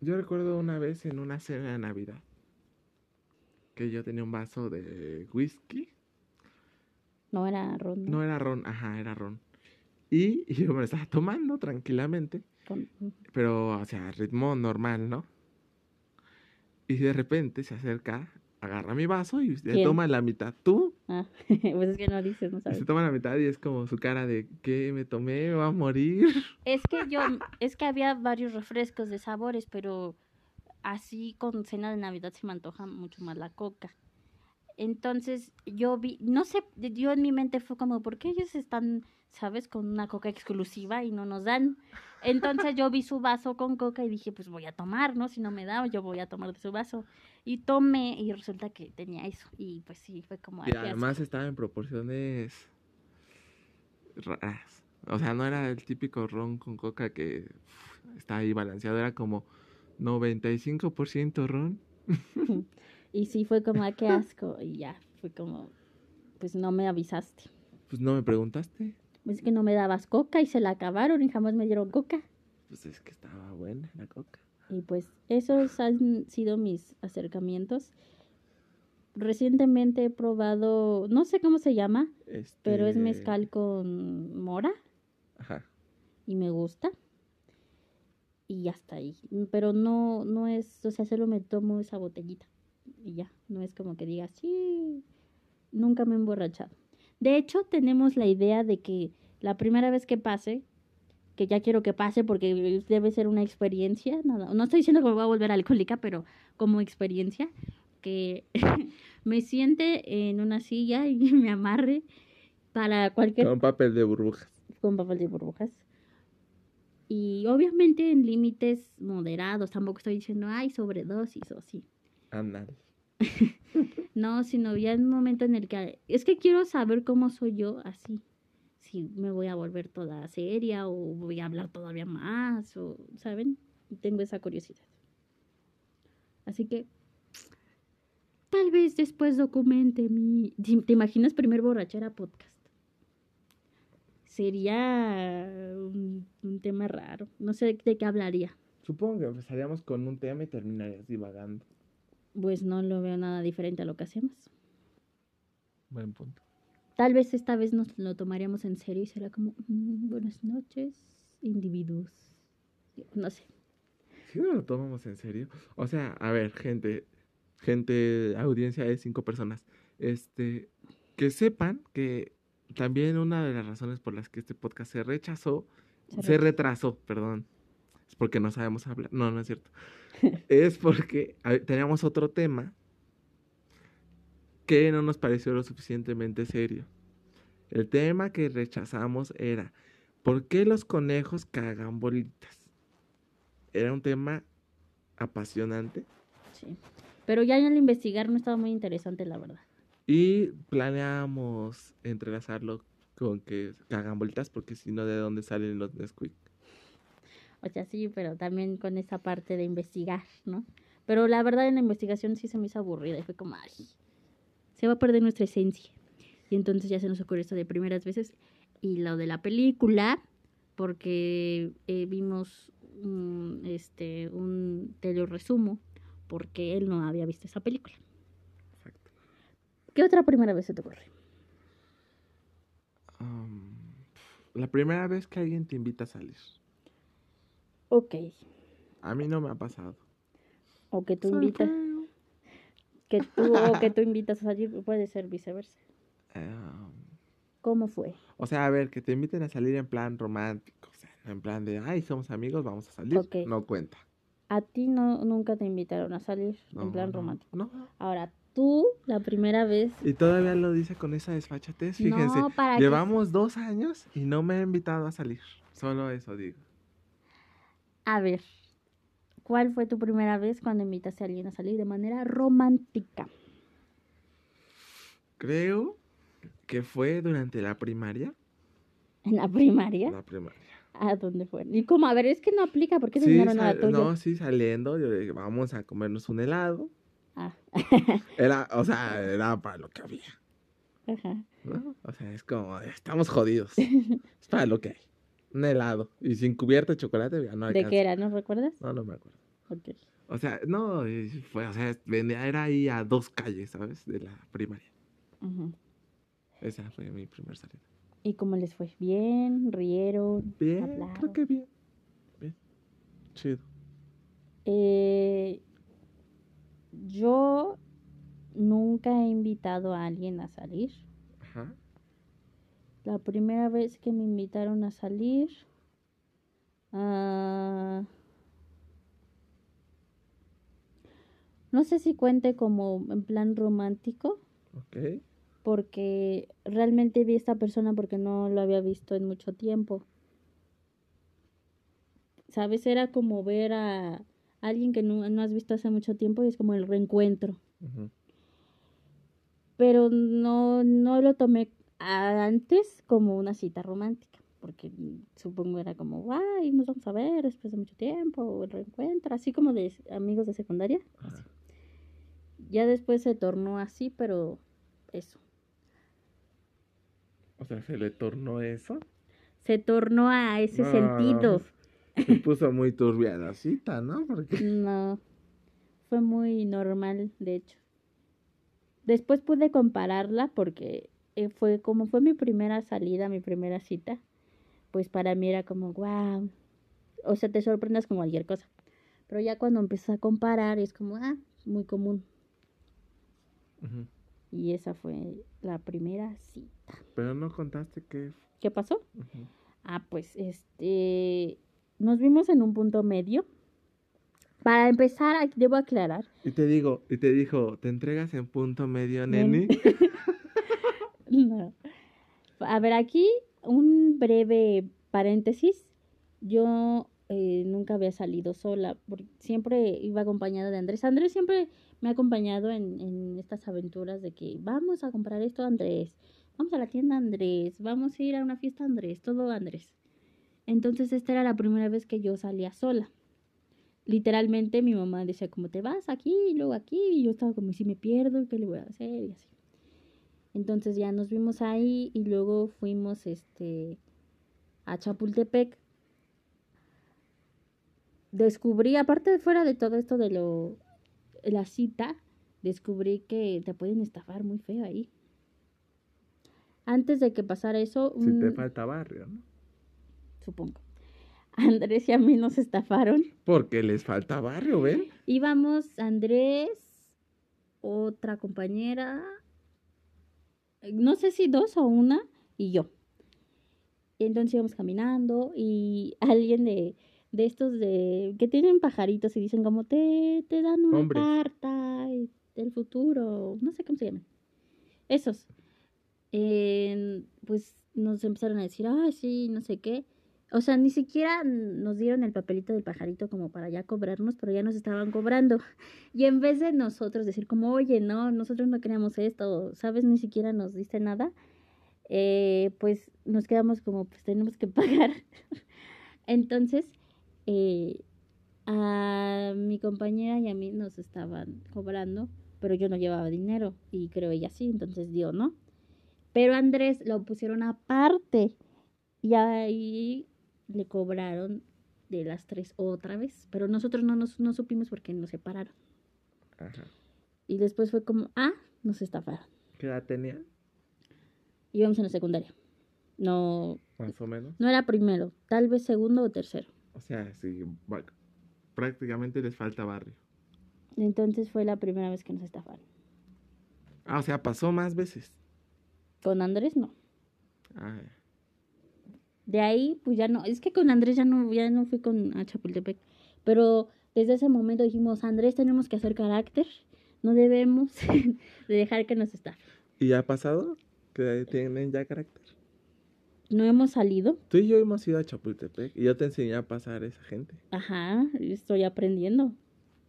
Yo recuerdo una vez en una cena de Navidad que yo tenía un vaso de whisky. No era ron. No era ron, ajá, era ron. Y, y yo me lo estaba tomando tranquilamente, Con- pero, o sea, ritmo normal, ¿no? Y de repente se acerca, agarra mi vaso y se toma la mitad. ¿Tú? Ah, pues es que no dices, no Y sabes. se toma la mitad y es como su cara de, ¿qué? ¿Me tomé? ¿Me va a morir? Es que yo, es que había varios refrescos de sabores, pero así con cena de Navidad se me antoja mucho más la coca. Entonces yo vi, no sé, yo en mi mente fue como, ¿por qué ellos están, sabes, con una coca exclusiva y no nos dan? Entonces yo vi su vaso con coca y dije, pues voy a tomar, ¿no? Si no me da, yo voy a tomar de su vaso. Y tomé y resulta que tenía eso. Y pues sí, fue como... "Ay, Y qué asco". además estaba en proporciones raras. O sea, no era el típico ron con coca que está ahí balanceado, era como 95% ron. Y sí fue como, "Ay, qué asco. Y ya, fue como, pues no me avisaste. Pues no me preguntaste. Es que no me dabas coca y se la acabaron y jamás me dieron coca. Pues es que estaba buena la coca. Y pues esos han sido mis acercamientos. Recientemente he probado, no sé cómo se llama, pero es Este, mezcal con mora Ajá. y me gusta. Y hasta ahí. Pero no, no es, o sea, solo me tomo esa botellita. Y ya, no es como que diga, sí, nunca me he emborrachado. De hecho, tenemos la idea de que la primera vez que pase, que ya quiero que pase porque debe ser una experiencia, nada, no estoy diciendo que me voy a volver alcohólica, pero como experiencia, que me siente en una silla y me amarre para cualquier Con papel de burbujas. con papel de burbujas. Y obviamente en límites moderados, tampoco estoy diciendo, ay, sobredosis o sí. Anal. No, sino ya en un momento en el que... Es que quiero saber cómo soy yo así. Si me voy a volver toda seria o voy a hablar todavía más, o, ¿saben? Tengo esa curiosidad. Así que... Tal vez después documente mi... ¿Te imaginas primer borrachera podcast? Sería un, un tema raro. No sé de qué hablaría. Supongo que empezaríamos con un tema y terminarías divagando. Pues no lo veo nada diferente a lo que hacemos. Buen punto. Tal vez esta vez nos lo tomaríamos en serio y será como, "Mm, buenas noches, individuos. No sé. Si no lo tomamos en serio. O sea, a ver, gente, gente, audiencia de cinco personas. Este, que sepan que también una de las razones por las que este podcast se rechazó, Se se, retrasó. retrasó, perdón, es porque no sabemos hablar. No, no es cierto. Es porque teníamos otro tema que no nos pareció lo suficientemente serio. El tema que rechazamos era ¿por qué los conejos cagan bolitas? Era un tema apasionante Sí. Pero ya en el investigar no estaba muy interesante, la verdad. y planeábamos entrelazarlo con que cagan bolitas porque si no, ¿de dónde salen los Nesquik? O sea, sí, pero también con esa parte de investigar, ¿no? Pero la verdad en la investigación sí se me hizo aburrida y fue como, ay, se va a perder nuestra esencia. Y entonces ya se nos ocurrió esto de primeras veces. Y lo de la película, porque eh, vimos un, este, un resumo porque él no había visto esa película. Exacto. ¿Qué otra primera vez se te ocurre? Am, la primera vez que alguien te invita a salir. Ok. A mí no me ha pasado. O que tú invitas, que tú, o que tú invitas a salir, puede ser viceversa. Am, ¿Cómo fue? o sea, a ver, que te inviten a salir en plan romántico. O sea, en plan de, ay, somos amigos, vamos a salir. No cuenta. A ti no, nunca te invitaron a salir No, en plan no, romántico. No. Ahora, tú, la primera vez. Y todavía lo dice con esa desfachatez, fíjense. no, para que- Llevamos dos años y no me ha invitado a salir. Solo eso digo. A ver, ¿cuál fue tu primera vez cuando invitaste a alguien a salir de manera romántica? Creo que fue durante la primaria. ¿En la primaria? La primaria. ¿A dónde fue? Y como, a ver, es que no aplica porque se Sí, vinieron a tuya. no, sí, saliendo, yo dije, vamos a comernos un helado. Ah, Era, o sea, era para lo que había, ajá. ¿no? O sea, es como, estamos jodidos. es para lo que hay. Un helado. Y sin cubierta de chocolate, ya no ¿De alcanza. qué era? ¿No recuerdas? No, no me acuerdo. Ok. O sea, no, fue, o sea, vendía, era ahí a dos calles, ¿sabes? De la primaria. Esa fue mi primer salida. ¿Y cómo les fue? ¿Bien? ¿Rieron? Bien, ¿Hablaron? creo que bien. Bien. Chido. Eh, yo nunca he invitado a alguien a salir. Ajá. La primera vez que me invitaron a salir, ah, no sé si cuente como en plan romántico, Ok. porque realmente vi a esta persona porque no lo había visto en mucho tiempo. ¿Sabes? Era como ver a alguien que no, no has visto hace mucho tiempo y es como el reencuentro. Pero no, no lo tomé antes como una cita romántica, porque supongo era como, ay, nos vamos a ver después de mucho tiempo, o el reencuentro, así como de amigos de secundaria. Ya después se tornó así, pero eso. O sea, se le tornó eso. Se tornó a ese No, sentido. Se puso muy turbia la cita, ¿no? Porque. No, fue muy normal, de hecho. Después pude compararla porque eh, fue como fue mi primera salida, mi primera cita, pues para mí era como, wow, o sea, te sorprendes con cualquier cosa. Pero ya cuando empiezas a comparar es como, ah, muy común. Y esa fue la primera cita. Pero no contaste que. ¿Qué pasó? Ah, pues este, nos vimos en un punto medio. Para empezar, debo aclarar Y te digo, y te dijo, ¿te entregas en punto medio, Nen. neni? A ver, aquí un breve paréntesis. Yo eh, nunca había salido sola, porque siempre iba acompañada de Andrés. Andrés siempre me ha acompañado en, en estas aventuras de que vamos a comprar esto, Andrés. Vamos a la tienda, Andrés. Vamos a ir a una fiesta, Andrés. Todo Andrés. Entonces esta era la primera vez que yo salía sola. Literalmente mi mamá decía, como te vas aquí y luego aquí? Y yo estaba como, ¿y si me pierdo? ¿Qué le voy a hacer? Y así. Entonces ya nos vimos ahí y luego fuimos este a Chapultepec. Descubrí, aparte de fuera de todo esto de lo la cita, descubrí que te pueden estafar muy feo ahí. Antes de que pasara eso, Si te falta barrio, ¿no? supongo. Andrés y a mí nos estafaron. Porque les falta barrio, ¿ven? Íbamos Andrés, otra compañera, no sé si dos o una, y yo. Entonces íbamos caminando y alguien de, de estos de que tienen pajaritos y dicen como te, te dan una Hombres. carta del futuro, no sé cómo se llaman. Esos. Eh, pues nos empezaron a decir, ay, sí, no sé qué. O sea, ni siquiera nos dieron el papelito del pajarito como para ya cobrarnos, pero ya nos estaban cobrando. Y en vez de nosotros decir como, oye, no, nosotros no queríamos esto, ¿sabes? Ni siquiera nos diste nada. eh, pues nos quedamos como, pues tenemos que pagar. Entonces, eh, a mi compañera y a mí nos estaban cobrando, pero yo no llevaba dinero y creo ella sí, entonces dio, ¿no? Pero Andrés lo pusieron aparte y ahí le cobraron de las tres otra vez, pero nosotros no nos no supimos porque nos separaron. Ajá. Y después fue como, ah, nos estafaron. ¿Qué edad tenía? Íbamos en la secundaria. No, Más o menos. no era primero, tal vez segundo o tercero. O sea, sí, prácticamente les falta barrio. Entonces fue la primera vez que nos estafaron. Ah, o sea, pasó más veces. Con Andrés no. Ah, ya. De ahí, pues ya no. Es que con Andrés ya no, ya no fui con a Chapultepec. Pero desde ese momento dijimos, Andrés, tenemos que hacer carácter. No debemos de dejar que nos estafen. ¿Y ya ha pasado? ¿Que tienen ya carácter? No hemos salido. Tú y yo hemos ido a Chapultepec y yo te enseñé a pasar a esa gente. Ajá, estoy aprendiendo.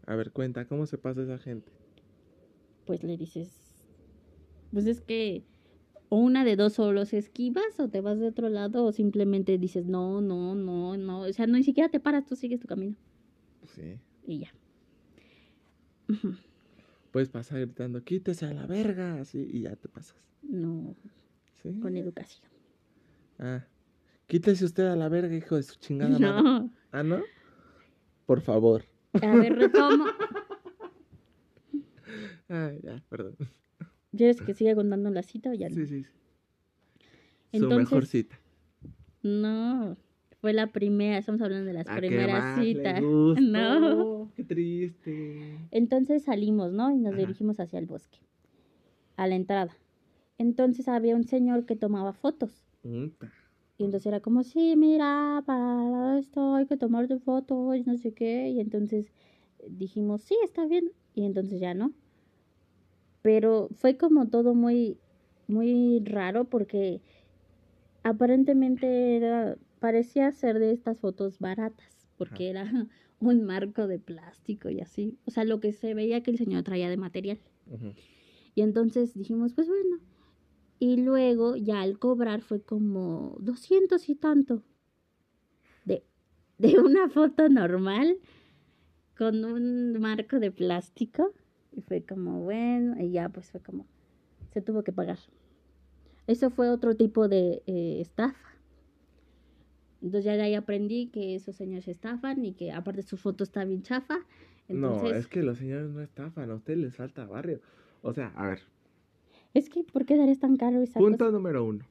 A ver, cuenta, ¿cómo se pasa esa gente? Pues le dices, pues es que o una de dos o los esquivas o te vas de otro lado o simplemente dices, no, no, no, no. O sea, no, ni siquiera te paras, tú sigues tu camino. Sí. Y ya. Puedes pasar gritando, quítese a la verga, así, y ya te pasas. No, Sí. con educación. Ah, quítese usted a la verga, hijo de su chingada madre. Ah, ¿no? Por favor. A ver, retomo. Ay, ya, perdón. ¿Quieres que siga contando la cita o ya no? Sí, sí, sí. Su mejor cita. No, fue la primera, estamos hablando de las ¿A qué primeras citas. No. Qué triste. Entonces salimos, ¿no? Y nos Ajá. dirigimos hacia el bosque, a la entrada. Entonces había un señor que tomaba fotos. Y entonces era como, sí, mira, para esto hay que tomarte fotos, y no sé qué. Y entonces dijimos, sí, está bien. Y entonces ya no. Pero fue como todo muy, muy raro porque aparentemente era, parecía ser de estas fotos baratas, porque era un marco de plástico y así. O sea, lo que se veía que el señor traía de material. Y entonces dijimos, pues bueno. Y luego ya al cobrar fue como 200 y tanto. De, de una foto normal con un marco de plástico. Y fue como, bueno, y ya pues fue como, se tuvo que pagar. Eso fue otro tipo de eh, estafa. Entonces ya de ahí aprendí que esos señores estafan y que aparte su foto está bien chafa. Entonces, No, es que los señores no estafan, a ustedes les falta barrio. O sea, a ver, es que ¿por qué darías tan caro esa punto cosa? número uno.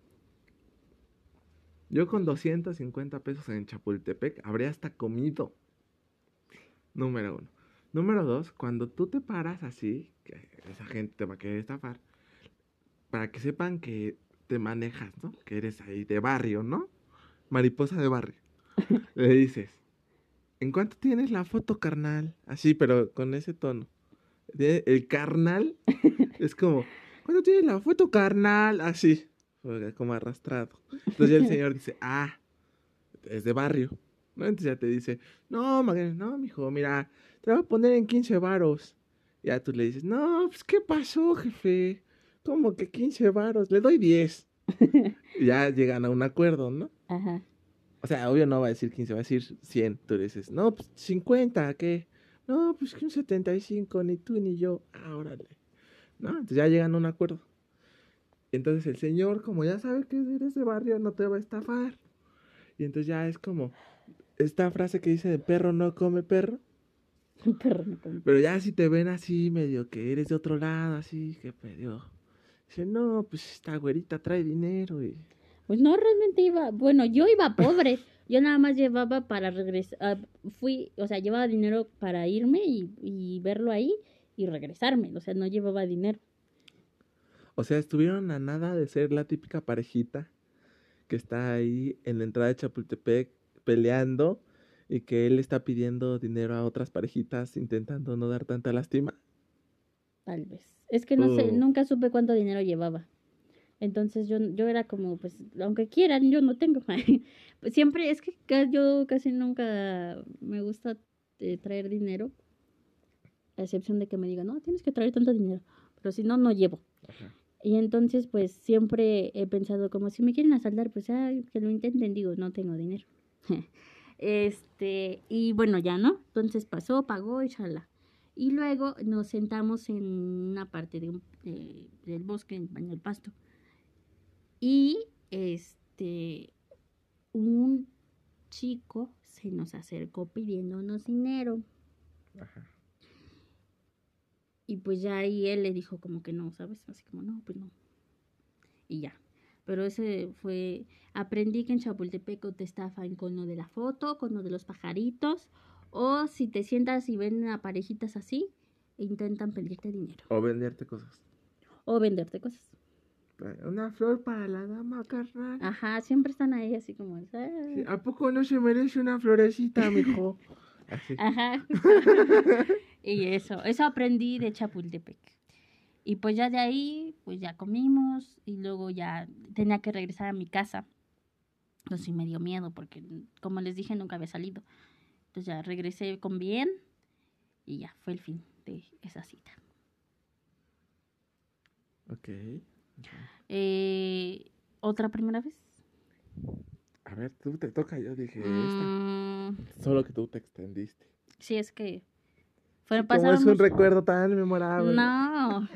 Yo con 250 pesos en Chapultepec habría hasta comido. Número uno. Número dos, cuando tú te paras así, que esa gente te va a querer estafar, para que sepan que te manejas, ¿no? Que eres ahí de barrio, ¿no? Mariposa de barrio. Le dices, ¿en cuánto tienes la foto, carnal? Así, pero con ese tono. El carnal es como, ¿cuánto tienes la foto, carnal? Así, como arrastrado. Entonces ya el señor dice, ah, es de barrio. ¿no? Entonces ya te dice, no, Magdalena, no, mijo, mira, te voy a poner en 15 varos. Ya tú le dices, no, pues, ¿qué pasó, jefe? ¿Cómo que 15 varos? Le doy 10. Y ya llegan a un acuerdo, ¿no? Ajá. O sea, obvio no va a decir 15, va a decir 100. Tú le dices, no, pues 50, ¿qué? No, pues que un 75, ni tú ni yo. Ah, órale. ¿No? Entonces ya llegan a un acuerdo. Entonces el señor, como ya sabe que eres de barrio, no te va a estafar. Y entonces ya es como esta frase que dice de perro no come perro. Perro no come. Pero ya si te ven así, medio que eres de otro lado, así, que pedio. Dice, no, pues esta güerita trae dinero y... Pues no, realmente iba, bueno, yo iba pobre. Yo nada más llevaba para regresar, ah, fui, o sea, llevaba dinero para irme y, y verlo ahí y regresarme. O sea, no llevaba dinero. O sea, estuvieron a nada de ser la típica parejita que está ahí en la entrada de Chapultepec peleando y que él está pidiendo dinero a otras parejitas intentando no dar tanta lástima. Tal vez. Es que no sé, Oh. nunca supe cuánto dinero llevaba. Entonces yo, yo era como, pues, aunque quieran, yo no tengo. Pues siempre, es que yo casi nunca me gusta eh, traer dinero. A excepción de que me digan, no, tienes que traer tanto dinero. Pero si no, no llevo. Ajá. Y entonces, pues, siempre he pensado como, si me quieren asaltar, pues, ay, que lo intenten, digo, no tengo dinero. este, y bueno, ya, ¿no? Entonces pasó, pagó y chala. Y luego nos sentamos en una parte de un- de- del bosque, en del pasto. Y, este, un chico se nos acercó pidiéndonos dinero. Ajá. Y pues ya ahí él le dijo como que no, ¿sabes? Así como, no, pues no. Y ya. Pero ese fue, aprendí que en Chapultepec o te estafan con lo de la foto, con lo de los pajaritos, o si te sientas y ven a parejitas así, e intentan pedirte dinero O venderte cosas. o venderte cosas. Una flor para la dama, carnal. Ajá, siempre están ahí así como, Sí. ¿A poco no se merece una florecita, mijo? Así. Ajá. y eso, eso aprendí de Chapultepec. Y pues ya de ahí, pues ya comimos y luego ya tenía que regresar a mi casa. Entonces sí me dio miedo porque, como les dije, nunca había salido. Entonces ya regresé con bien y ya fue el fin de esa cita. Ok. Eh, ¿Otra primera vez? A ver, tú te toca, yo dije esta. Mm, Solo que tú te extendiste. sí, es que... Fueron, Como es un recuerdo tan memorable. No,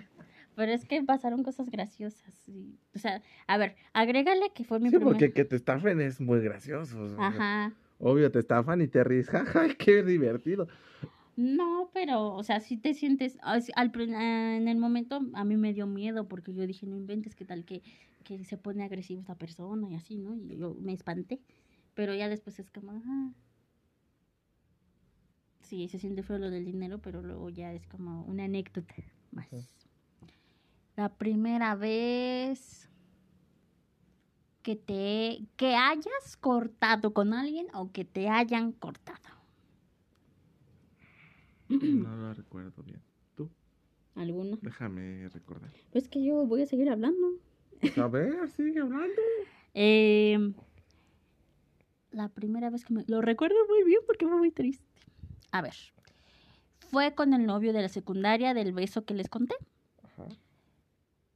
pero es que pasaron cosas graciosas. y- o sea, a ver, agrégale que fue mi Sí, primer... porque que te estafen es muy gracioso. o sea, Ajá. Obvio, te estafan y te ríes. Jaja, qué divertido. No, pero, o sea, si te sientes, as- al, ah, en el momento a mí me dio miedo porque yo dije, no inventes, qué tal que, que se pone agresivo esta persona y así, ¿no? Y yo me espanté, pero ya después es como, ah. Sí, se siente feo lo del dinero, pero luego ya es como una anécdota más. Ujú. La primera vez que te que hayas cortado con alguien o que te hayan cortado. No lo recuerdo bien. ¿Tú? ¿Alguno? Déjame recordar. Pues que yo voy a seguir hablando. A ver, sigue hablando. Eh, la primera vez que me... Lo recuerdo muy bien porque fue muy triste. A ver. Fue con el novio de la secundaria del beso que les conté.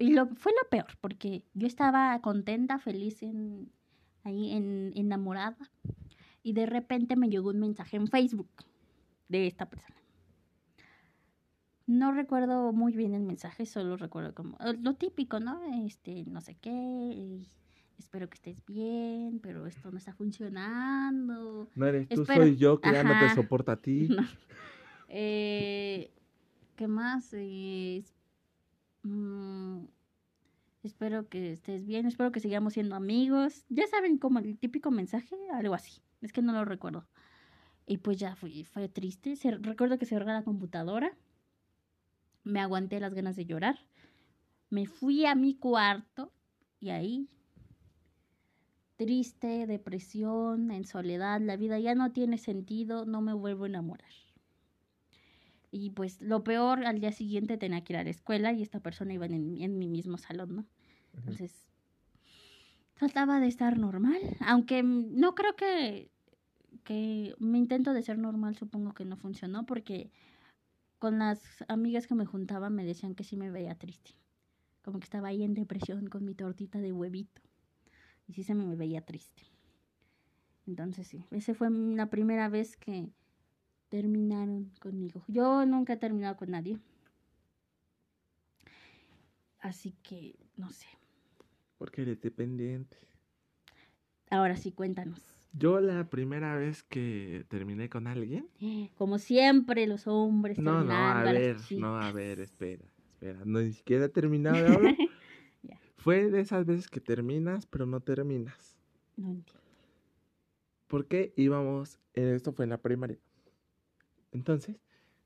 Y lo, fue lo peor, porque yo estaba contenta, feliz, en, ahí en, enamorada. Y de repente me llegó un mensaje en Facebook de esta persona. No recuerdo muy bien el mensaje, solo recuerdo como eh, lo típico, ¿no? Este, no sé qué, espero que estés bien, pero esto no está funcionando. No eres tú, soy yo que ya no te soporta a ti. No. Eh, ¿Qué más? Eh, mm, espero que estés bien, espero que sigamos siendo amigos. Ya saben, como el típico mensaje, algo así. Es que no lo recuerdo. Y pues ya fui, fue triste. Se- recuerdo que cerré la computadora. Me aguanté las ganas de llorar. Me fui a mi cuarto y ahí, triste, depresión, en soledad, la vida ya no tiene sentido, no me vuelvo a enamorar. Y pues lo peor, al día siguiente tenía que ir a la escuela y esta persona iba en, en mi mismo salón, ¿no? Entonces, trataba de estar normal, aunque no creo que, que mi intento de ser normal supongo que no funcionó porque con las amigas que me juntaban me decían que sí me veía triste, como que estaba ahí en depresión con mi tortita de huevito y sí se me veía triste. Entonces sí, esa fue la primera vez que terminaron conmigo. Yo nunca he terminado con nadie. Así que, no sé. Porque eres dependiente. Ahora sí, cuéntanos. Yo la primera vez que terminé con alguien. Como siempre, los hombres No, no, a ver, no, a ver, espera, espera. No ni siquiera he terminado de hablar. Fue de esas veces que terminas, pero no terminas. No entiendo. Porque íbamos, eh, esto fue en la primaria. Entonces,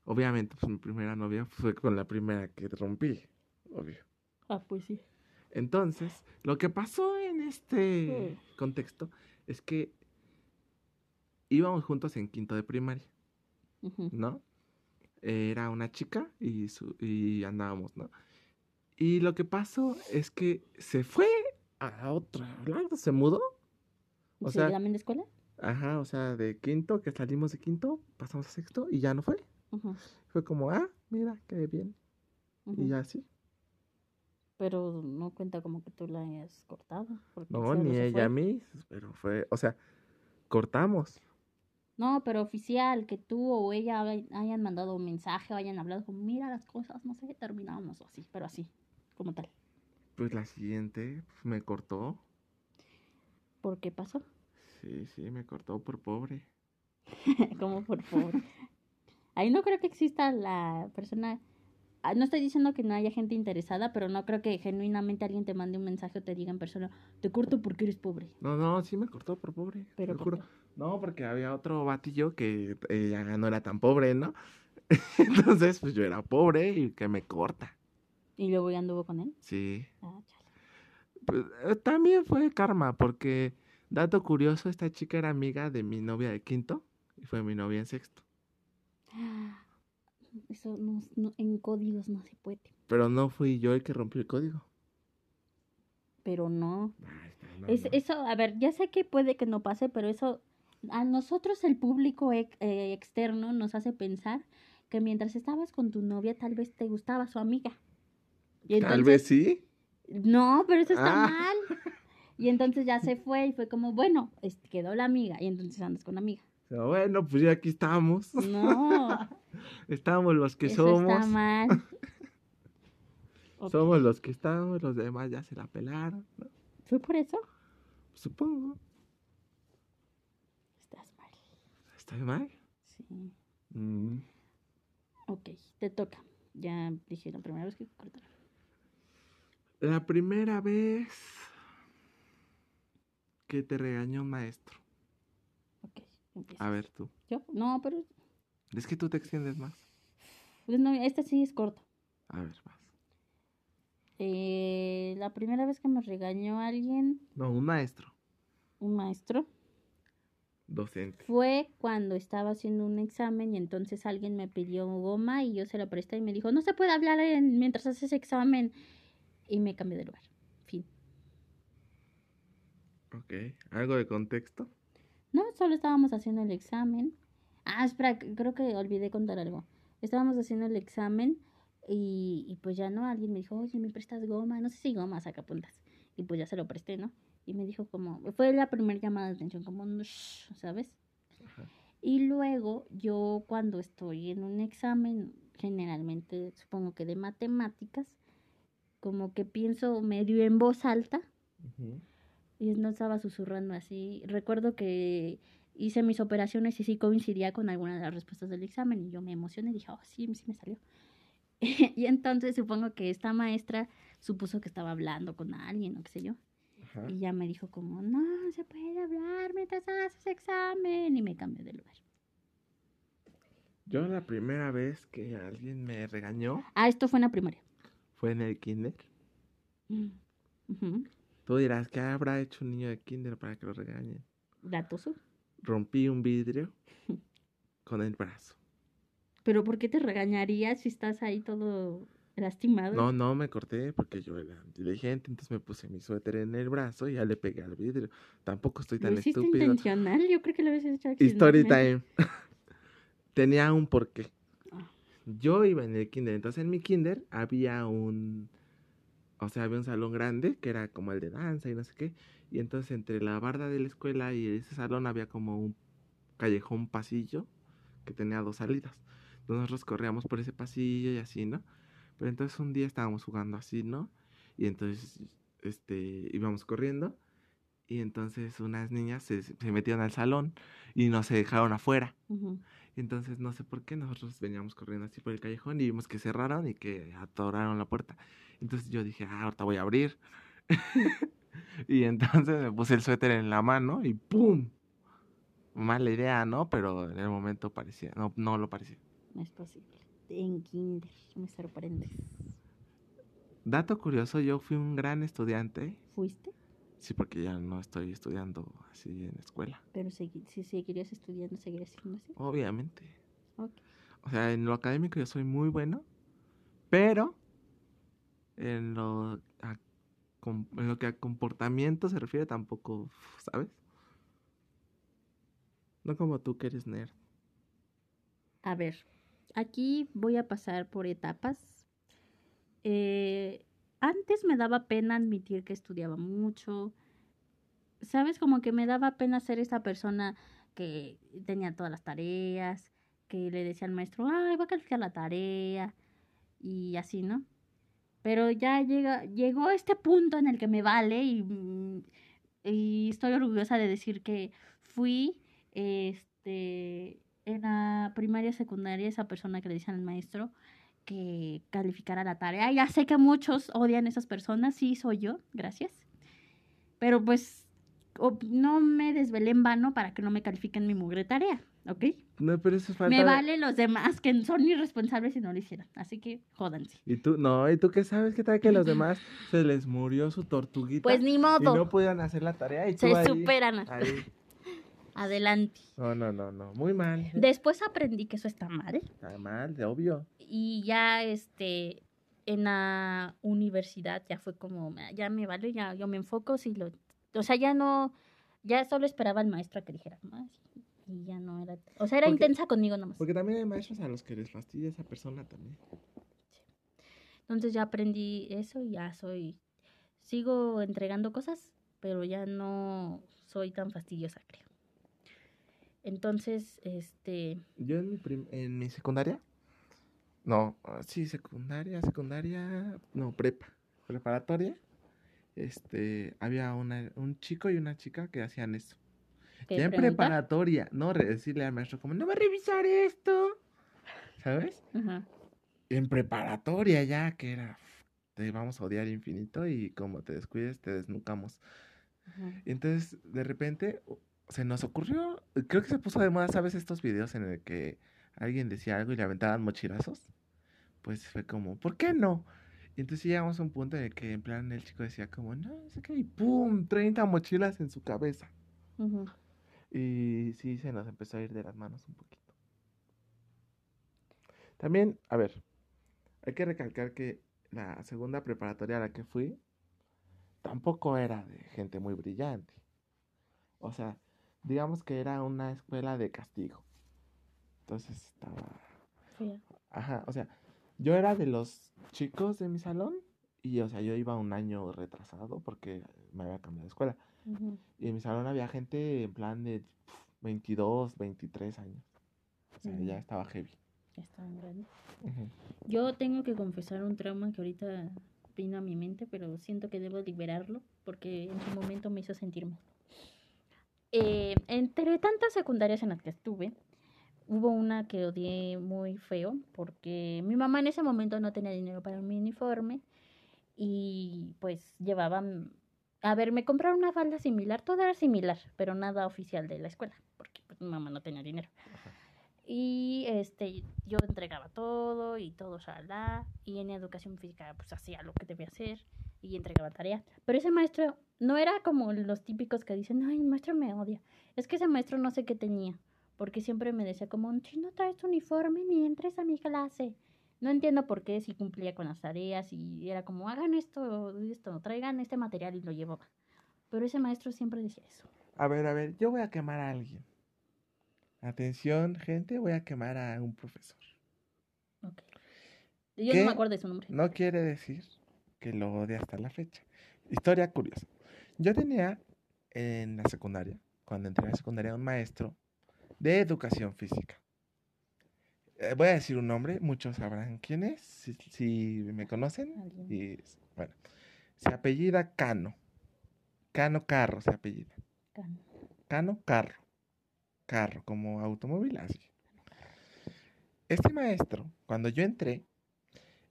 obviamente, pues mi primera novia fue con la primera que rompí, obvio. Ah, pues sí. Entonces, lo que pasó en este contexto es que íbamos juntos en quinto de primaria. ¿no? Era una chica y, su, y andábamos, ¿no? Y lo que pasó es que se fue a otro lado, se mudó. O ¿Se sea- llaman de escuela? Ajá, o sea, de quinto, que salimos de quinto, pasamos a sexto y ya no fue. Fue como, ah, mira, qué bien. Y ya así. Pero no cuenta como que tú la hayas cortado. No, ni ella a mí, pero fue, o sea, cortamos. No, pero oficial, que tú o ella hay- hayan mandado un mensaje o hayan hablado como, mira las cosas, no sé, terminamos o así, pero así, como tal. Pues la siguiente pues, me cortó. ¿Por qué pasó? Sí, sí, me cortó por pobre. como por favor. Ahí no creo que exista la persona. ah, No estoy diciendo que no haya gente interesada, pero no creo que genuinamente alguien te mande un mensaje o te diga en persona, te corto porque eres pobre. No, no, sí me cortó por pobre. Pero te ¿por juro. No, porque había otro batillo que eh, ya no era tan pobre, ¿no? Entonces, pues yo era pobre y que me corta. Y luego ya anduvo con él. Sí. Ah, chale. Pues, eh, también fue karma, porque, dato curioso, esta chica era amiga de mi novia de quinto y fue mi novia en sexto. Eso no, no- en códigos no se puede. Pero no fui yo el que rompió el código. Pero no. Está, no, Es. Eso, a ver, ya sé que puede que no pase, pero eso a nosotros el público ex- eh, externo nos hace pensar que mientras estabas con tu novia tal vez te gustaba su amiga. Y Tal vez sí. No, pero eso está Ah. mal. Y entonces ya se fue y fue como, bueno, quedó la amiga. Y entonces andas con la amiga. Pero bueno, pues ya aquí estamos. No, Estamos los que eso somos. está mal. Somos los que estamos, los demás ya se la pelaron. ¿no? ¿Fue por eso? Supongo. Estás mal. ¿Estoy mal? Sí. Mm, Ok, te toca. Ya dije la primera vez que cortar. La primera vez que te regañó un maestro. Ok, empieza. A ver tú. ¿Yo? No, pero... Es que tú te extiendes más. Pues no, esta sí es corta. A ver, vas. Eh, la primera vez que me regañó alguien, No, un maestro. un maestro, Docente. fue cuando estaba haciendo un examen y entonces alguien me pidió goma y yo se la presté y me dijo, no se puede hablar en- mientras haces examen. Y me cambié de lugar. Ok. ¿Algo de contexto? No, solo estábamos haciendo el examen. Ah, espera, creo que olvidé contar algo. Estábamos haciendo el examen y, y pues ya no, alguien me dijo, oye, ¿me prestas goma? No sé si goma, saca puntas. Y pues ya se lo presté, ¿no? Y me dijo como, fue la primera llamada de atención, como, ¿sabes? Ajá. Y luego yo cuando estoy en un examen, generalmente supongo que de matemáticas, como que pienso medio en voz alta Ujú. Y no estaba susurrando así. Recuerdo que hice mis operaciones y sí coincidía con alguna de las respuestas del examen y yo me emocioné y dije, oh, sí, sí me salió. y entonces supongo que esta maestra supuso que estaba hablando con alguien o qué sé yo. Ajá. Y ya me dijo como, no se puede hablar mientras haces examen y me cambió de lugar. Yo la primera vez que alguien me regañó Ah, esto fue en la primaria. fue en el kinder. Mm. Tú dirás, ¿qué habrá hecho un niño de kinder para que lo regañen? Datoso. Rompí un vidrio con el brazo. Pero ¿por qué te regañarías si estás ahí todo lastimado? No, no me corté porque yo era inteligente, entonces me puse mi suéter en el brazo y ya le pegué al vidrio. Tampoco estoy ¿Lo tan hiciste estúpido. intencional? Yo creo que lo habías hecho Story time. Tenía un porqué. Ah. Yo iba en el kinder, entonces en mi kinder había un, o sea, había un salón grande que era como el de danza y no sé qué, y entonces entre la barda de la escuela y ese salón había como un callejón pasillo que tenía dos salidas. Entonces nosotros corríamos por ese pasillo y así, ¿no? Pero entonces un día estábamos jugando así, ¿no? Y entonces, este, íbamos corriendo y entonces unas niñas se, se metieron al salón y nos dejaron afuera. Y entonces no sé por qué nosotros veníamos corriendo así por el callejón y vimos que cerraron y que atoraron la puerta. Entonces yo dije, ah, ahorita voy a abrir. y entonces me puse el suéter en la mano y ¡pum! Mala idea, ¿no? Pero en el momento parecía, no, no lo parecía. No es posible. En kinder, me sorprendes. Dato curioso, yo fui un gran estudiante. ¿Fuiste? Sí, porque ya no estoy estudiando así en la escuela. Pero segui- si seguirías estudiando, seguirías siendo así. Obviamente. Ok. O sea, en lo académico yo soy muy bueno, pero en lo, a, com- en lo que a comportamiento se refiere tampoco, ¿sabes? No como tú que eres nerd. A ver, aquí voy a pasar por etapas. Eh, antes me daba pena admitir que estudiaba mucho. ¿Sabes? Como que me daba pena ser esa persona que tenía todas las tareas, que le decía al maestro, ay, voy a calificar la tarea, y así, ¿no? Pero ya llega, llegó este punto en el que me vale y, mm, y estoy orgullosa de decir que fui, este, en la primaria, secundaria, esa persona que le decían al maestro que calificara la tarea. Ya sé que muchos odian a esas personas, sí soy yo, gracias. Pero pues no me desvelé en vano para que no me califiquen mi mugre tarea, ¿ok? No, pero eso es falta Me de- vale los demás que son irresponsables si no lo hicieran. Así que jódanse. Y tú, no, ¿y tú qué sabes? ¿Qué tal que los demás se les murió su tortuguita? Pues ni y modo. no pudieron hacer la tarea y tú se ahí- superan. ahí. Adelante. No, no, no, no, muy mal. Después aprendí que eso está mal. Está mal, de obvio. Y ya este en la universidad ya fue como ya me vale, ya yo me enfoco si lo o sea, ya no ya solo esperaba al maestro a que dijera más y ya no era, o sea, era Porque- intensa conmigo nomás. Porque también hay maestros a los que les fastidia esa persona también. Entonces ya aprendí eso y ya soy sigo entregando cosas, pero ya no soy tan fastidiosa, creo. Entonces, este, Yo en mi, prim- en mi secundaria, no, sí, secundaria, secundaria, no, prepa, preparatoria, este, había una, un chico y una chica que hacían eso. ¿qué Ya en preguntar? preparatoria, no decirle al maestro como, no va a revisar esto. ¿sabes? En preparatoria ya, que era, te vamos a odiar infinito y como te descuides, te desnucamos. Y entonces, de repente, se nos ocurrió, creo que se puso de moda, ¿sabes? Estos videos en el que alguien decía algo y le aventaban mochilazos. Pues fue como, ¿por qué no? Y entonces llegamos a un punto en el que en plan el chico decía como, no, sé qué, y ¡pum! 30 mochilas en su cabeza. Y sí, se nos empezó a ir de las manos un poquito. También, a ver, hay que recalcar que la segunda preparatoria a la que fui tampoco era de gente muy brillante. O sea, digamos que era una escuela de castigo. Entonces estaba... Fea. Ajá, o sea, yo era de los chicos de mi salón y, o sea, yo iba un año retrasado porque me había cambiado de escuela. Ujú. Y en mi salón había gente en plan de pf, 22, 23 años. O sea, Ujú. ya estaba heavy. Estaban grandes. Ujú. Yo tengo que confesar un trauma que ahorita vino a mi mente, pero siento que debo liberarlo porque en su momento me hizo sentir mal. Eh, entre tantas secundarias en las que estuve, hubo una que odié muy feo porque mi mamá en ese momento no tenía dinero para mi uniforme y pues llevaban... A ver, me compraron una falda similar, todo era similar, pero nada oficial de la escuela, porque pues, mi mamá no tenía dinero. Y este, yo entregaba todo y todo, shalá. Y en educación física, pues hacía lo que debía hacer y entregaba tarea. Pero ese maestro no era como los típicos que dicen, ay, el maestro me odia. Es que ese maestro no sé qué tenía, porque siempre me decía como, si no traes tu uniforme ni entres a mi clase. No entiendo por qué, si cumplía con las tareas y era como, hagan esto, esto, traigan este material y lo llevaba. Pero ese maestro siempre decía eso. A ver, a ver, yo voy a quemar a alguien. Atención, gente, voy a quemar a un profesor. Ok. Yo ¿Qué? no me acuerdo de su nombre. No quiere decir que lo odie hasta la fecha. Historia curiosa. Yo tenía en la secundaria, cuando entré a la secundaria, un maestro de educación física. Eh, voy a decir un nombre, muchos sabrán quién es, si, si me conocen. Y, bueno, se apellida Cano. Cano Carro se apellida. Can- Cano Carro. Carro, como automóvil, así. Este maestro, cuando yo entré,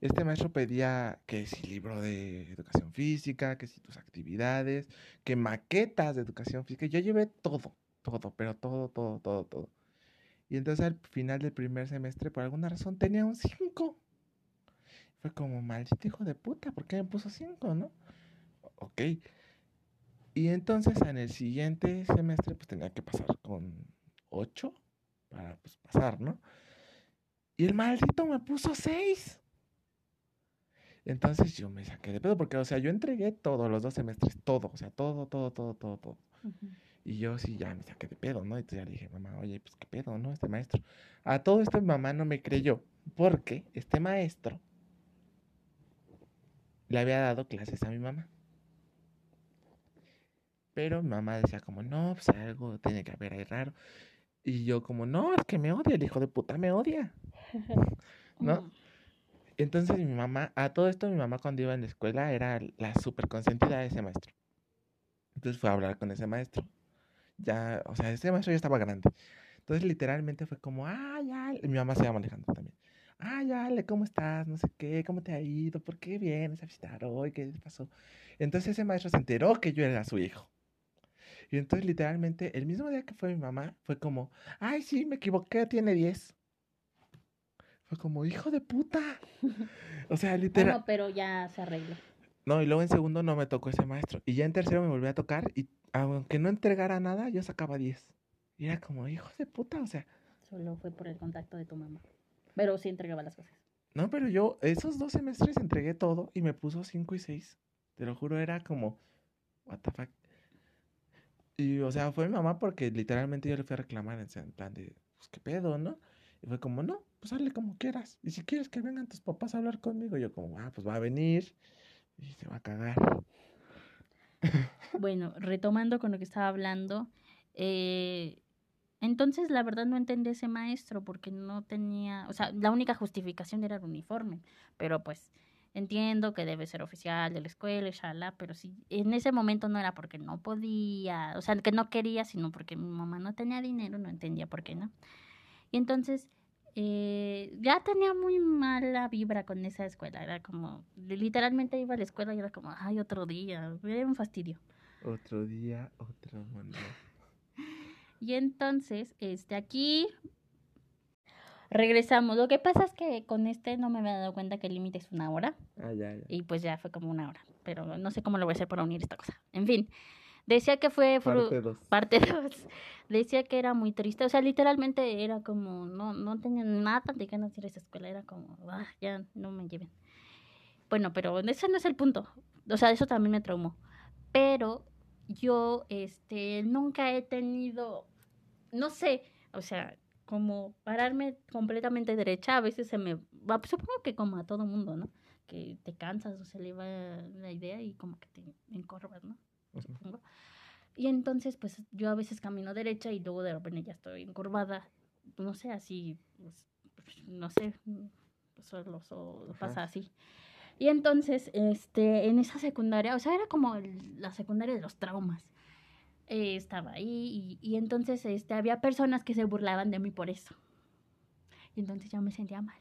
este maestro pedía que si libro de educación física, que si tus actividades, que maquetas de educación física. Yo llevé todo, todo, pero todo, todo, todo, todo. Y entonces al final del primer semestre, por alguna razón, tenía un 5. Fue como, maldito hijo de puta, ¿por qué me puso 5, no? Ok. Y entonces en el siguiente semestre, pues tenía que pasar con 8 para pues, pasar, ¿no? Y el maldito me puso 6. Entonces yo me saqué de pedo porque, o sea, yo entregué todo, los dos semestres, todo, o sea, todo, todo, todo, todo, todo. Y yo sí, ya me saqué de pedo, ¿no? Entonces ya le dije, mamá, oye, pues qué pedo, ¿no? Este maestro. A todo esto mi mamá no me creyó, porque este maestro le había dado clases a mi mamá. Pero mi mamá decía como, no, pues algo tiene que haber ahí raro. Y yo como, no, es que me odia, el hijo de puta me odia. ¿No? Entonces mi mamá, a todo esto mi mamá cuando iba en la escuela era la súper consentida de ese maestro. Entonces fue a hablar con ese maestro. Ya, o sea, ese maestro ya estaba grande. Entonces literalmente fue como, ah, ya, mi mamá se iba manejando también. Ah, ya, Ale, ¿cómo estás? No sé qué, ¿cómo te ha ido? ¿Por qué vienes a visitar hoy? ¿Qué pasó? Entonces ese maestro se enteró que yo era su hijo. Y entonces literalmente el mismo día que fue mi mamá, fue como, ay, sí, me equivoqué, tiene 10. Fue como, hijo de puta. O sea, literal. Bueno, pero ya se arregló. No, y luego en segundo no me tocó ese maestro. Y ya en tercero me volvió a tocar y aunque no entregara nada, yo sacaba 10. Y era como, hijo de puta, o sea. Solo fue por el contacto de tu mamá. Pero sí entregaba las cosas. No, pero yo esos dos semestres entregué todo y me puso 5 y 6. Te lo juro, era como, what the fuck. Y, o sea, fue mi mamá porque literalmente yo le fui a reclamar en plan de, pues, ¿qué pedo, no? Y fue como, no, pues hazle como quieras. Y si quieres que vengan tus papás a hablar conmigo, yo como, ah, pues va a venir y se va a cagar. Bueno, retomando con lo que estaba hablando, eh, entonces la verdad no entendí ese maestro porque no tenía, o sea, la única justificación era el uniforme, pero pues entiendo que debe ser oficial de la escuela, shala, pero sí, en ese momento no era porque no podía, o sea, que no quería, sino porque mi mamá no tenía dinero, no entendía por qué no. Y entonces eh, ya tenía muy mala vibra con esa escuela. Era como, literalmente iba a la escuela y era como, ay, otro día. Era un fastidio. Otro día, otro mundo. Y entonces, este, aquí regresamos. Lo que pasa es que con este no me había dado cuenta que el límite es una hora. Ah, ya, ya. Y pues ya fue como una hora. Pero no sé cómo lo voy a hacer para unir esta cosa. En fin, decía que fue... fue- Parte 2. Parte 2. Decía que era muy triste. O sea, literalmente era como, no, no tenía nada de ganas de ir a esa escuela. Era como, ah, ya no me lleven. Bueno, pero ese no es el punto. O sea, eso también me traumó. Pero yo, este, nunca he tenido, no sé, o sea, como pararme completamente derecha. A veces se me va, pues, supongo que como a todo mundo, ¿no? Que te cansas o se le va la idea y como que te encorvas, ¿no? Y entonces, pues yo a veces camino derecha y luego de repente ya estoy encorvada. No sé, así, pues, no sé, solo, pasa así. Y entonces, este, en esa secundaria, o sea, era como el- la secundaria de los traumas. Eh, estaba ahí y, y entonces este, había personas que se burlaban de mí por eso. Y entonces yo me sentía mal.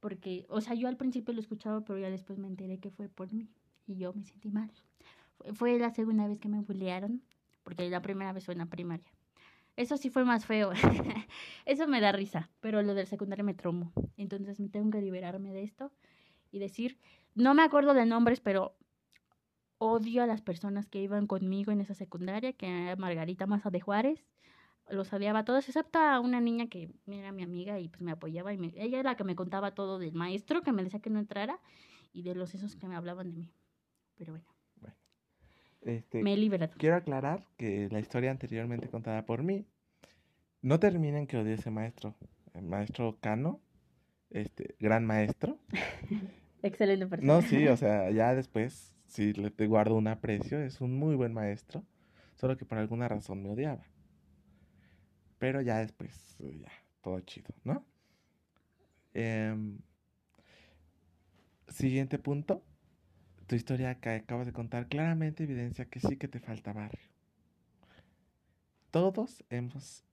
Porque, o sea, yo al principio lo escuchaba, pero ya después me enteré que fue por mí. Y yo me sentí mal. Fue- la segunda vez que me bullearon, porque la primera vez fue en la primaria. Eso sí fue más feo. Eso me da risa, pero lo del secundario me traumó. Entonces me tengo que liberarme de esto y decir, no me acuerdo de nombres, pero odio a las personas que iban conmigo en esa secundaria, que era Margarita Maza de Juárez. Los odiaba a todos, excepto a una niña que era mi amiga y pues me apoyaba. Y me- ella era la que me contaba todo del maestro, que me decía que no entrara, y de los esos que me hablaban de mí. Pero bueno, Este, me he liberado. Quiero aclarar que la historia anteriormente contada por mí no termina en que odie a ese maestro. El maestro Cano, este, gran maestro. Excelente persona. No, sí, o sea, ya después sí le te guardo un aprecio, es un muy buen maestro, solo que por alguna razón me odiaba. Pero ya después, ya, todo chido, ¿no? Em, siguiente punto. Tu historia que acabas de contar claramente evidencia que sí que te falta barrio. Todos hemos,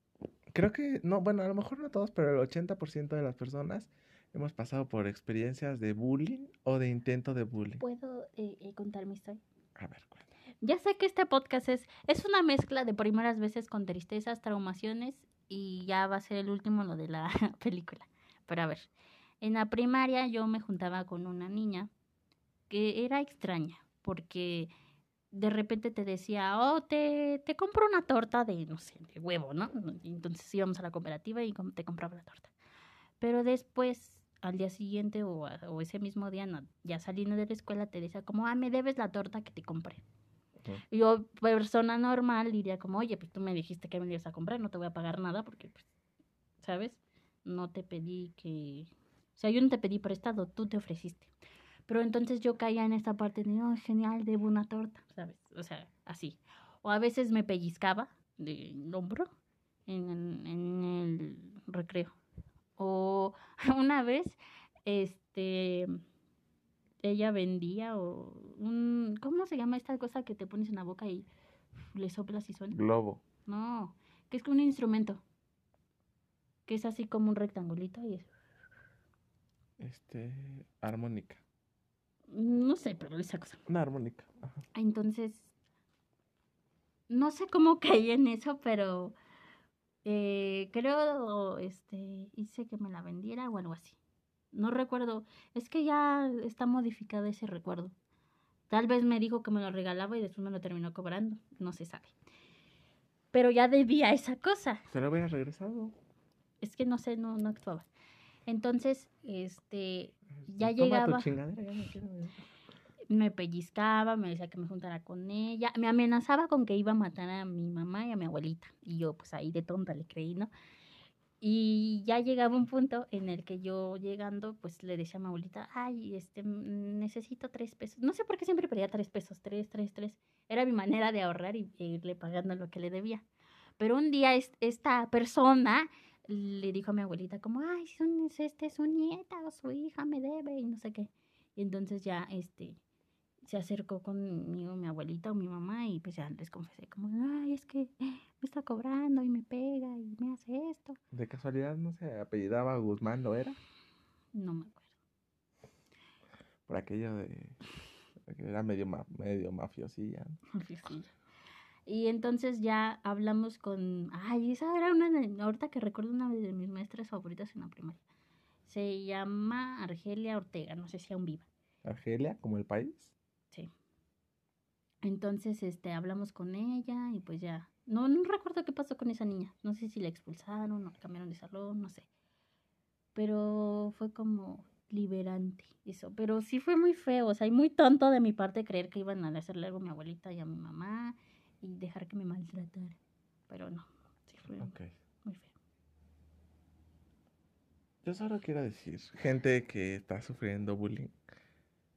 creo que, no, bueno, a lo mejor no todos, pero el 80% de las personas hemos pasado por experiencias de bullying o de intento de bullying. ¿Puedo eh, eh, contar mi historia? A ver, cuéntame. Ya sé que este podcast es, es una mezcla de primeras veces con tristezas, traumaciones y ya va a ser el último lo de la película. Pero a ver, en la primaria yo me juntaba con una niña que era extraña porque de repente te decía, oh, te, te compro una torta de, no sé, de huevo, ¿no? Entonces íbamos a la cooperativa y te compraba la torta. Pero después, al día siguiente o, o ese mismo día, no, ya saliendo de la escuela, te decía como, ah, me debes la torta que te compré. Yo, persona normal, diría como, oye, pues tú me dijiste que me ibas a comprar, no te voy a pagar nada porque, pues, ¿sabes? No te pedí que... O sea, yo no te pedí prestado, tú te ofreciste. Pero entonces yo caía en esta parte de, oh, genial, debo una torta, ¿sabes? O sea, así. O a veces me pellizcaba del hombro en, en el recreo. O una vez, este, ella vendía o un, ¿cómo se llama esta cosa que te pones en la boca y le soplas y suena? Globo. No, que es un instrumento. Que es así como un rectangulito y es, Este, armónica. No sé, pero esa cosa. Una armónica. Ajá. Entonces, no sé cómo caí en eso, pero eh, creo, este, hice que me la vendiera o algo así. No recuerdo, es que ya está modificado ese recuerdo. Tal vez me dijo que me lo regalaba y después me lo terminó cobrando, no se sabe. Pero ya debía esa cosa. Se lo hubiera regresado. Es que no sé, no, no actuaba. Entonces, este, ya Toma tu llegaba. chingadera, ya quiero ver. me pellizcaba, me decía que me juntara con ella, me amenazaba con que iba a matar a mi mamá y a mi abuelita. Y yo, pues ahí de tonta le creí, ¿no? Y ya llegaba un punto en el que yo llegando, pues le decía a mi abuelita, ay, este, necesito tres pesos. No sé por qué siempre pedía tres pesos, tres, tres, tres. Era mi manera de ahorrar y e irle pagando lo que le debía. Pero un día es- esta persona le dijo a mi abuelita como, ay, son, es- este, su nieta o su hija me debe y no sé qué. Y entonces ya, este, se acercó conmigo mi abuelita o mi mamá y pues ya les confesé como, ay, es que me está cobrando y me pega y me hace esto. De casualidad no se apellidaba Guzmán, ¿lo era? No me acuerdo. Por aquello de era medio, ma- medio mafiosilla. Mafiosilla. Y entonces ya hablamos con, ay, esa era una, de- ahorita que recuerdo una de mis maestras favoritas en la primaria. Se llama Argelia Ortega, no sé si aún viva. Argelia, como el país. Sí. Entonces, este, hablamos con ella y pues ya. No, no recuerdo qué pasó con esa niña. No sé si la expulsaron o la cambiaron de salón, no sé. Pero fue como liberante eso. Pero sí fue muy feo, o sea, y muy tonto de mi parte creer que iban a hacerle algo a mi abuelita y a mi mamá y dejar que me maltratara. Pero no, sí fue muy feo. Yo solo quiero decir, gente que está sufriendo bullying,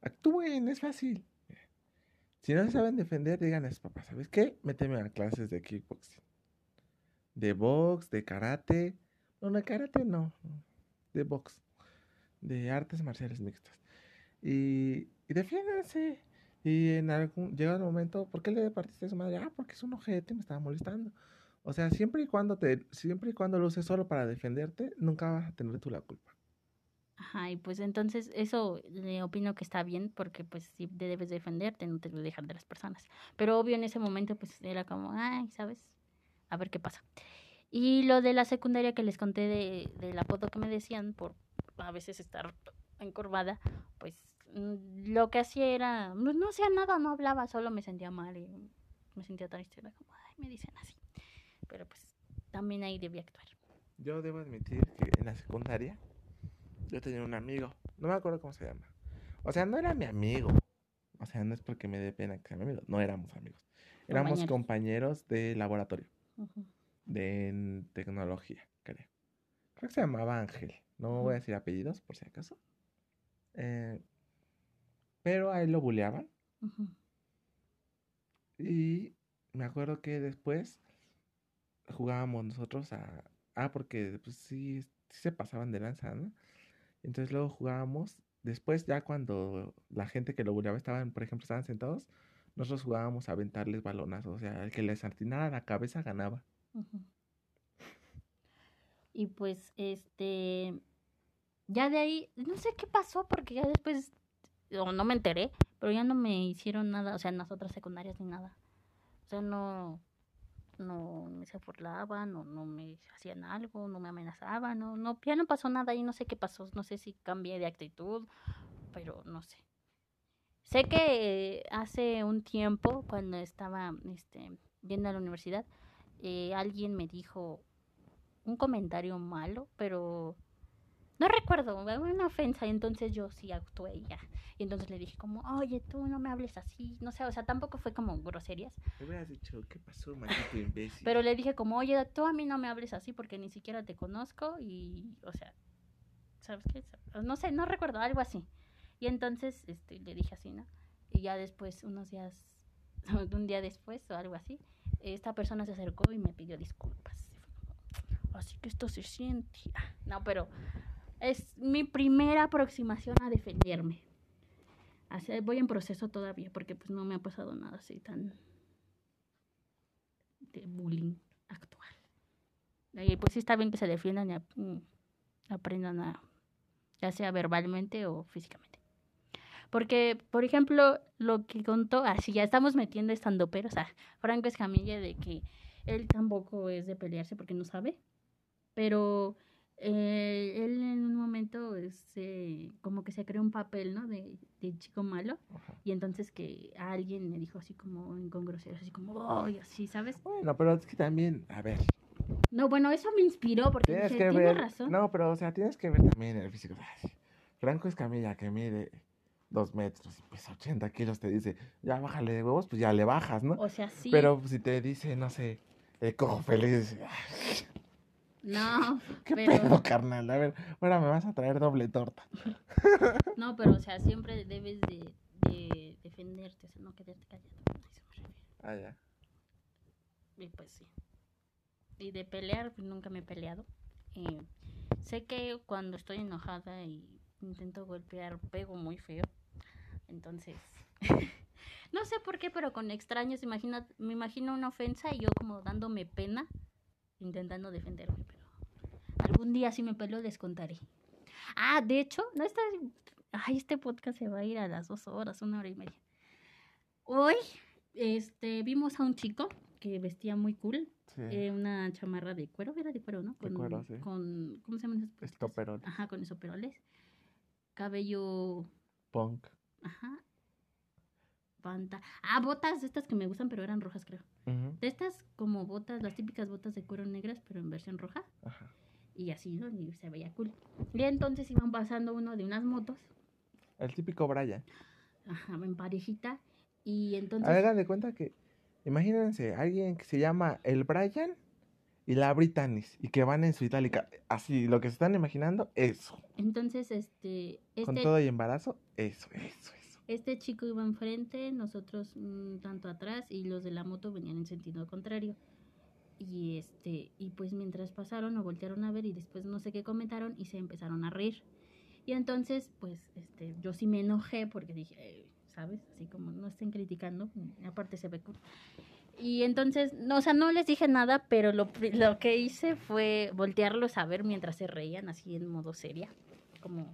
actúen, es fácil. Si no se saben defender, digan a sus papás, ¿sabes qué? Méteme a clases de kickboxing. De box, de karate. No, de karate no. De box. De artes marciales mixtas. Y, y defiéndanse. Y en algún, llega el momento, ¿por qué le partiste a su madre? Ah, porque es un ojete me estaba molestando. O sea, siempre y cuando te, siempre y cuando lo uses solo para defenderte, nunca vas a tener tú la culpa. Ajá, y pues entonces eso le opino que está bien porque pues si debes defenderte, no te debes dejar de las personas. Pero obvio en ese momento pues era como, ay, ¿sabes? A ver qué pasa. Y lo de la secundaria que les conté de, del apodo que me decían por a veces estar encorvada, pues lo que hacía era, no, no hacía nada, no hablaba, solo me sentía mal y me sentía triste, era como, ay, me dicen así. Pero pues también ahí debía actuar. Yo debo admitir que en la secundaria yo tenía un amigo, no me acuerdo cómo se llama. O sea, no era mi amigo. O sea, no es porque me dé pena que sea mi amigo, no éramos amigos. Éramos Compañeros. compañeros de laboratorio, de tecnología, creo. Creo que se llamaba Ángel. No voy a decir apellidos por si acaso. Eh, pero a él lo buleaban. Y me acuerdo que después jugábamos nosotros a... Ah, porque pues sí, sí se pasaban de lanza, ¿no? Entonces luego jugábamos, después ya cuando la gente que lo buleaba estaban, por ejemplo, estaban sentados, nosotros jugábamos a aventarles balonazos, o sea, el que les atinara la cabeza ganaba. Y pues, este, ya de ahí, no sé qué pasó porque ya después, o no me enteré, pero ya no me hicieron nada, o sea, en las otras secundarias ni nada. O sea, no, no me se burlaban, no, no me hacían algo, no me amenazaban, no, no, ya no pasó nada y no sé qué pasó, no sé si cambié de actitud, pero no sé. Sé que hace un tiempo, cuando estaba este, yendo a la universidad, eh, alguien me dijo un comentario malo, pero no recuerdo, una ofensa, y entonces yo sí actué ya. Y entonces le dije como, oye, tú no me hables así, no sé, o sea, tampoco fue como groserías, Me hubieras dicho, ¿qué pasó, maldito imbécil? pero le dije como, oye, tú a mí no me hables así porque ni siquiera te conozco y, o sea, ¿sabes qué? No sé, no recuerdo, algo así. Y entonces este, le dije así, ¿no? Y ya después, unos días, un día después o algo así, esta persona se acercó y me pidió disculpas. Así que esto se siente. Ah, No, pero es mi primera aproximación a defenderme. Así, voy en proceso todavía porque pues no me ha pasado nada así tan de bullying actual. Y pues sí está bien que se defiendan y mm, aprendan a, ya sea verbalmente o físicamente. Porque, por ejemplo, lo que contó, así ya estamos metiendo estando pero, o sea, Franco Escamilla de que él tampoco es de pelearse porque no sabe, pero eh, él en un momento este, como que se creó un papel, ¿no? De, de chico malo Ajá. y entonces que a alguien le dijo así como con así como, oh, y así, ¿sabes? Bueno, pero es que también, a ver, No, bueno, eso me inspiró porque tienes dije, que ver, razón. no, pero o sea, tienes que ver también el físico. Ay, Franco Escamilla, que mide dos metros y pesa 80 kilos, te dice, ya bájale de huevos, pues ya le bajas, ¿no? O sea, sí. Pero si te dice, no sé, el cojo feliz, No, ¿qué pero, pedo, carnal? A ver, ahora me vas a traer doble torta. no, pero, o sea, siempre debes de, de defenderte, o sea, no quedarte callado. Ah, ya. Y pues sí. Y de pelear, pues nunca me he peleado. Y sé que cuando estoy enojada y intento golpear, pego muy feo. Entonces, No sé por qué, pero con extraños, imagina, me imagino una ofensa y yo como dándome pena, intentando defenderme, pero algún día si me peleo les contaré. Ah, de hecho, no está... Ay, este podcast se va a ir a las dos horas, una hora y media. Hoy, este, vimos a un chico que vestía muy cool. Sí. eh, una chamarra de cuero, era de cuero, ¿no? De cuero, sí. con ¿cómo se llaman esas puestas? Estoperol. Ajá, con esos peroles. Cabello, Punk. ajá. Panta. Ah, botas de estas que me gustan, pero eran rojas, creo. De estas como botas, las típicas botas de cuero negras, pero en versión roja. Ajá. Y así, ¿no? Y se veía cool. Y entonces iban pasando uno de unas motos, El típico Brian. ajá, en parejita. Y entonces... Hagan de cuenta que, imagínense, alguien que se llama el Brian y la Britannis y que van en su itálica. Así, lo que se están imaginando, eso. Entonces, este... Con este todo y embarazo, eso, eso. Este chico iba enfrente, nosotros un tanto atrás y los de la moto venían en sentido contrario. Y este y pues mientras pasaron nos voltearon a ver y después no sé qué comentaron y se empezaron a reír. Y entonces pues este yo sí me enojé porque dije, ¿sabes? Así como no estén criticando, y aparte se ve cool. Y entonces, no, o sea, no les dije nada, pero lo, lo que hice fue voltearlos a ver mientras se reían así en modo seria, como,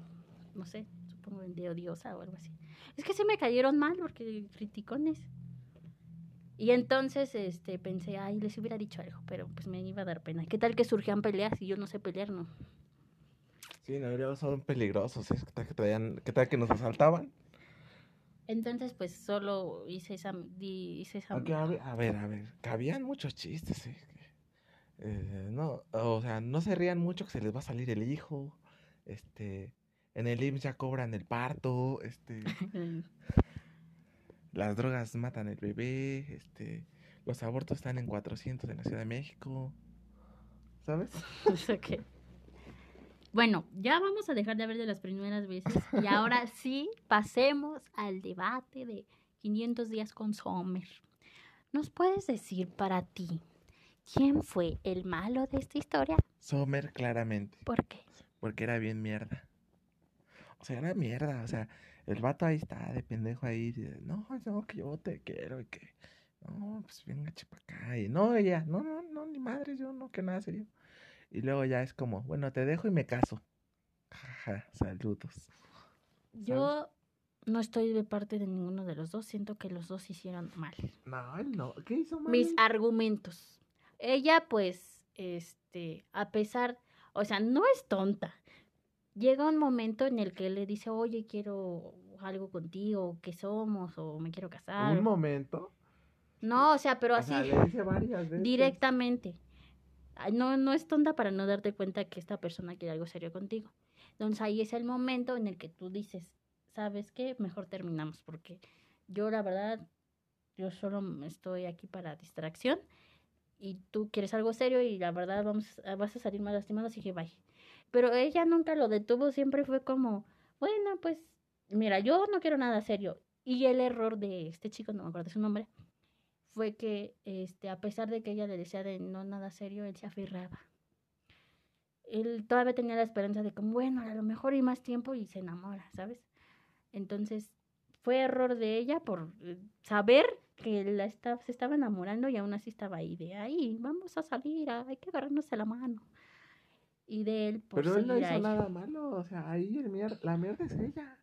no sé, supongo de odiosa o algo así. Es que sí me cayeron mal porque criticones. Y entonces este pensé, ay, les hubiera dicho algo, pero pues me iba a dar pena. ¿Qué tal que surgían peleas y yo no sé pelear, no? Sí, no, luego son peligrosos. ¿eh? ¿Qué tal que, traían- qué tal que nos asaltaban? Entonces pues solo hice esa di- hice esa a ver, a ver, a ver, cabían muchos chistes, ¿eh? Eh, no, o sea, no se rían mucho que se les va a salir el hijo, este, en el IMSS ya cobran el parto, este, las drogas matan el bebé, este, los abortos están en 400 en la Ciudad de México, ¿sabes? O sea que- Bueno, ya vamos a dejar de hablar de las primeras veces y ahora sí pasemos al debate de 500 días con Sommer. ¿Nos puedes decir para ti quién fue el malo de esta historia? Sommer, claramente, ¿Por qué? porque era bien mierda. O sea, era mierda, o sea, el vato ahí está de pendejo ahí, de, no, no, que yo te quiero y que, no, pues venga, chepa acá, y no, ella, no, no, no, ni madre, yo no, que nada serio. Y luego ya es como, bueno, te dejo y me caso. Jaja, saludos. Yo no estoy de parte de ninguno de los dos, siento que los dos hicieron mal. No, él no, ¿qué hizo mal? mis argumentos. Ella, pues, este, a pesar, o sea, no es tonta. Llega un momento en el que le dice, oye, quiero algo contigo, ¿qué somos? O me quiero casar. Un momento. No, o sea, pero O así, sea, le dice varias veces. directamente. No, no es tonta para no darte cuenta que esta persona quiere algo serio contigo. Entonces ahí es el momento en el que tú dices, ¿sabes qué? Mejor terminamos porque yo la verdad, yo solo estoy aquí para distracción y tú quieres algo serio y la verdad vamos, vas a salir más lastimado, así que bye. Pero ella nunca lo detuvo, siempre fue como, bueno, pues mira, yo no quiero nada serio. Y el error de este chico, no me acuerdo su nombre, fue que este a pesar de que ella le decía de no nada serio, él se aferraba. Él todavía tenía la esperanza de que, bueno, a lo mejor y más tiempo y se enamora, ¿sabes? Entonces, fue error de ella por eh, saber que la esta- se estaba enamorando y aún así estaba ahí de, ahí, vamos a salir, hay que agarrarnos de la mano. Y de él, por Pero él no hizo nada malo, o sea, ahí el mier- la mierda es ella.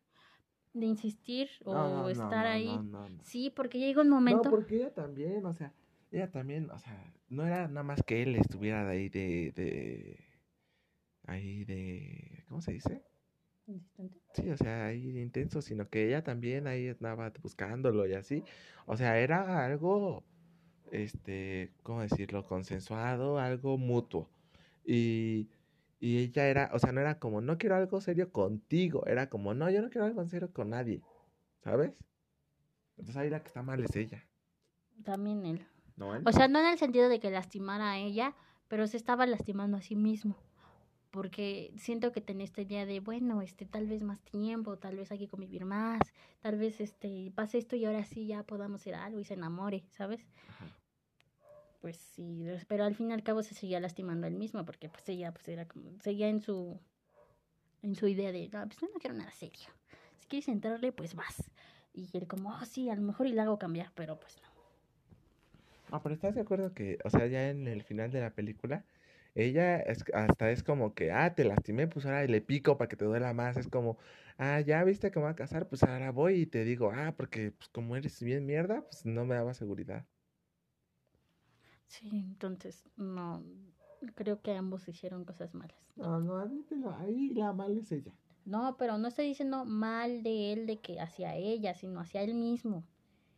de insistir o No, no, estar no, ahí. no, no, no. Sí, porque llega un momento... No, porque ella también, o sea, ella también, o sea, no era nada más que él estuviera de ahí de, de, ahí de, ¿cómo se dice? Insistente. Sí, o sea, ahí de intenso, sino que ella también ahí andaba buscándolo y así. O sea, era algo, este, ¿cómo decirlo? Consensuado, algo mutuo. Y, y ella era, o sea, no era como, no quiero algo serio contigo, era como, no, yo no quiero algo en serio con nadie, ¿sabes? Entonces ahí la que está mal es ella, También él. ¿no? él? O sea, no en el sentido de que lastimara a ella, pero se estaba lastimando a sí mismo. Porque siento que tenía esta idea de, bueno, este, tal vez más tiempo, tal vez hay que convivir más, tal vez este, pase esto y ahora sí ya podamos hacer algo y se enamore, ¿sabes? Ajá. Pues sí, pero al fin y al cabo se seguía lastimando él mismo, porque pues ella pues era como, seguía en su, en su idea de, no, pues no quiero nada serio. Si quieres entrarle, pues vas. Y él como, ah, sí, a lo mejor y le hago cambiar, pero pues no. Ah, pero ¿estás de acuerdo que, o sea, ya en el final de la película, ella es, hasta es como que, ah, te lastimé, pues ahora le pico para que te duela más. Es como, ah, ya viste que me va a casar, pues ahora voy y te digo, ah, porque pues como eres bien mierda, pues no me daba seguridad. Sí, entonces, no, creo que ambos hicieron cosas malas. No, no, admítelo, ahí la mala es ella. No, pero no estoy diciendo mal de él, de que hacia ella, sino hacia él mismo.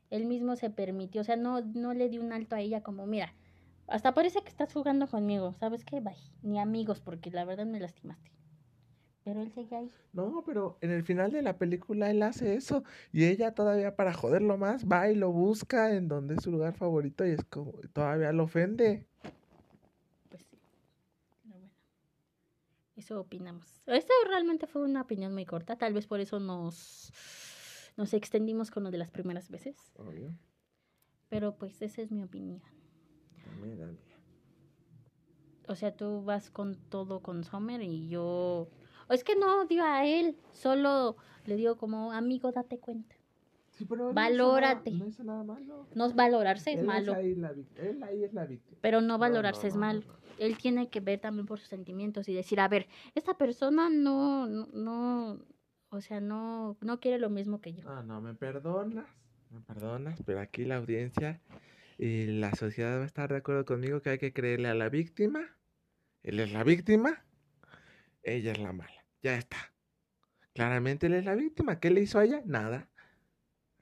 Él mismo se permitió, o sea, no, no le dio un alto a ella como, mira, hasta parece que estás jugando conmigo, ¿sabes qué? Bye. Ni amigos, porque la verdad me lastimaste. Pero él sigue ahí. No, pero en el final de la película él hace eso y ella todavía para joderlo más va y lo busca en donde es su lugar favorito y es como todavía lo ofende. Pues sí. Pero bueno. Eso opinamos. Esta realmente fue una opinión muy corta, tal vez por eso nos nos extendimos con lo de las primeras veces. Obvio. Pero pues esa es mi opinión. Dame, dame. O sea, tú vas con todo con Summer y yo... O es que no digo a él, solo le digo como amigo, date cuenta. Sí, pero él Valórate. No hizo nada, no hizo nada malo. No valorarse es Él malo, ahí la vic- él ahí es la víctima. pero no valorarse no, es no, malo. no, no. Él tiene que ver también por sus sentimientos y decir, a ver, esta persona no, no, no o sea, no, no quiere lo mismo que yo. Ah, no, me perdonas, me perdonas, pero aquí la audiencia y la sociedad va a estar de acuerdo conmigo que hay que creerle a la víctima. Él es la víctima, ella es la mala. Ya está. Claramente él es la víctima. ¿Qué le hizo a ella? Nada.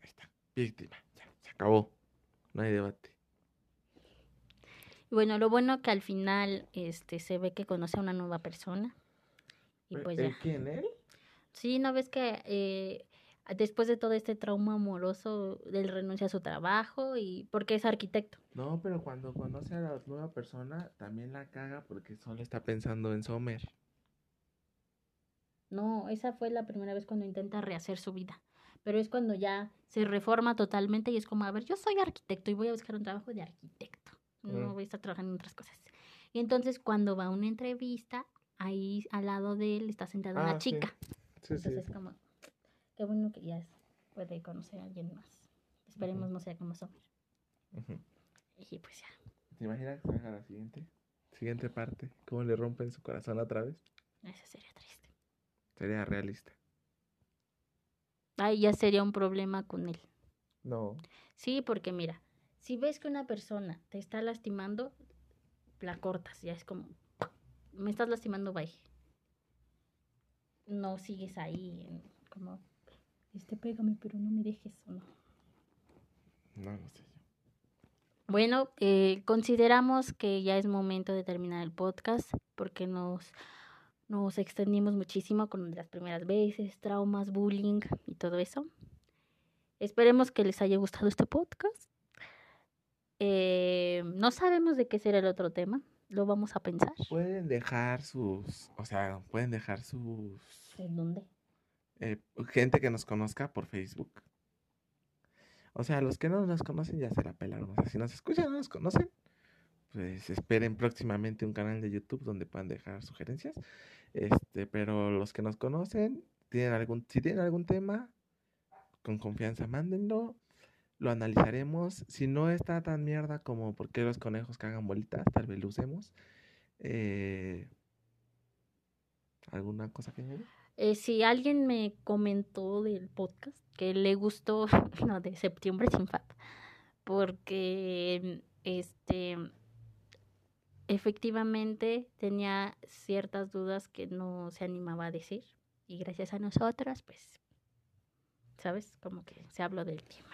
Ahí está. Víctima. Ya, se acabó. No hay debate. Bueno, lo bueno que al final este se ve que conoce a una nueva persona. Y ¿El- pues el ya. quién? ¿Él? Sí, ¿no ves que eh, después de todo este trauma amoroso, él renuncia a su trabajo y porque es arquitecto? No, pero cuando conoce a la nueva persona, también la caga porque solo está pensando en Sommer. No, esa fue la primera vez cuando intenta rehacer su vida. Pero es cuando ya se reforma totalmente y es como, a ver, yo soy arquitecto y voy a buscar un trabajo de arquitecto. No Mm. voy a estar trabajando en otras cosas. Y entonces cuando va a una entrevista, ahí al lado de él está sentada una Ah, chica. Sí, sí. Entonces como, qué bueno que ya puede conocer a alguien más. Esperemos no sea como Sommer. Y pues ya. ¿Te imaginas que haga la siguiente? Siguiente parte. ¿Cómo le rompen su corazón otra vez? Eso sería triste. Sería realista. Ahí ya sería un problema con él. No. Sí, porque mira, si ves que una persona te está lastimando, la cortas, ya es como, me estás lastimando, bye. No sigues ahí, en- como, este, pégame, pero no me dejes, o no. No lo sé yo. Bueno, eh, consideramos que ya es momento de terminar el podcast porque nos, nos extendimos muchísimo con las primeras veces, traumas, bullying y todo eso. Esperemos que les haya gustado este podcast. Eh, no sabemos de qué será el otro tema, lo vamos a pensar. Pueden dejar sus. O sea, pueden dejar sus. ¿En dónde? eh, gente que nos conozca por Facebook. O sea, los que no nos conocen ya se la pelaron. O sea, si nos escuchan no nos conocen, pues esperen próximamente un canal de YouTube donde puedan dejar sugerencias. Este, pero los que nos conocen, tienen algún, si tienen algún tema, con confianza, mándenlo. Lo analizaremos. Si no está tan mierda como por qué los conejos cagan bolitas, tal vez lo usemos. Eh, ¿Alguna cosa que añadir? Eh, si alguien me comentó del podcast que le gustó lo de septiembre sin FAP, porque este efectivamente tenía ciertas dudas que no se animaba a decir y gracias a nosotras pues sabes como que se habló del tema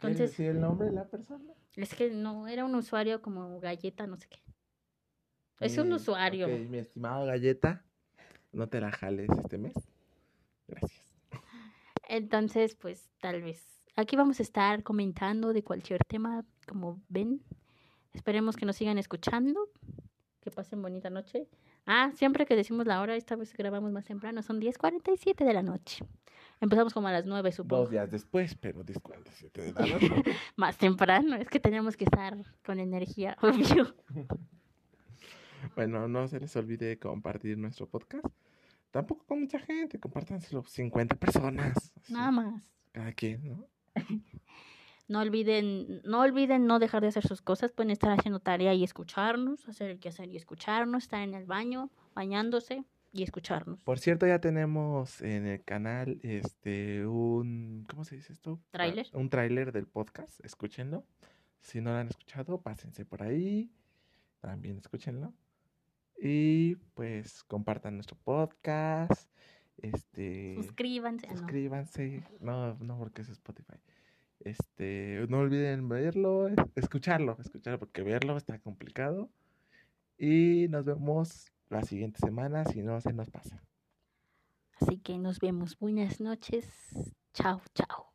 ¿Quieres Entonces- el nombre de la persona? es que no era un usuario como galleta no sé qué es un Mi- usuario mi estimado Galleta, no te la jales este mes. Gracias. Entonces, pues tal vez. Aquí vamos a estar comentando de cualquier tema, como ven. Esperemos que nos sigan escuchando. Que pasen bonita noche. Ah, siempre que decimos la hora, esta vez grabamos más temprano, son 10.47 de la noche. Empezamos como a las 9, supongo. Dos días después, pero 10.47 de la noche. Más temprano, es que teníamos que estar con energía, obvio. bueno, no se les olvide compartir nuestro podcast. Tampoco con mucha gente, compártanselo 50 personas. así. Nada más. Cada quien, ¿no? No olviden, no olviden no dejar de hacer sus cosas, pueden estar haciendo tarea y escucharnos, hacer el que hacer y escucharnos, estar en el baño, bañándose y escucharnos. Por cierto, ya tenemos en el canal este un ¿cómo se dice esto? ¿Tráiler? Un tráiler del podcast, escúchenlo. Si no lo han escuchado, pásense por ahí. También escúchenlo. Y pues compartan nuestro podcast. Este Suscríbanse. ah, no. suscríbanse. No, no porque es Spotify. Este, no olviden verlo, es- escucharlo, escucharlo, porque verlo está complicado. Y nos vemos la siguiente semana si no se nos pasa. Así que nos vemos. Buenas noches. Chao, chao.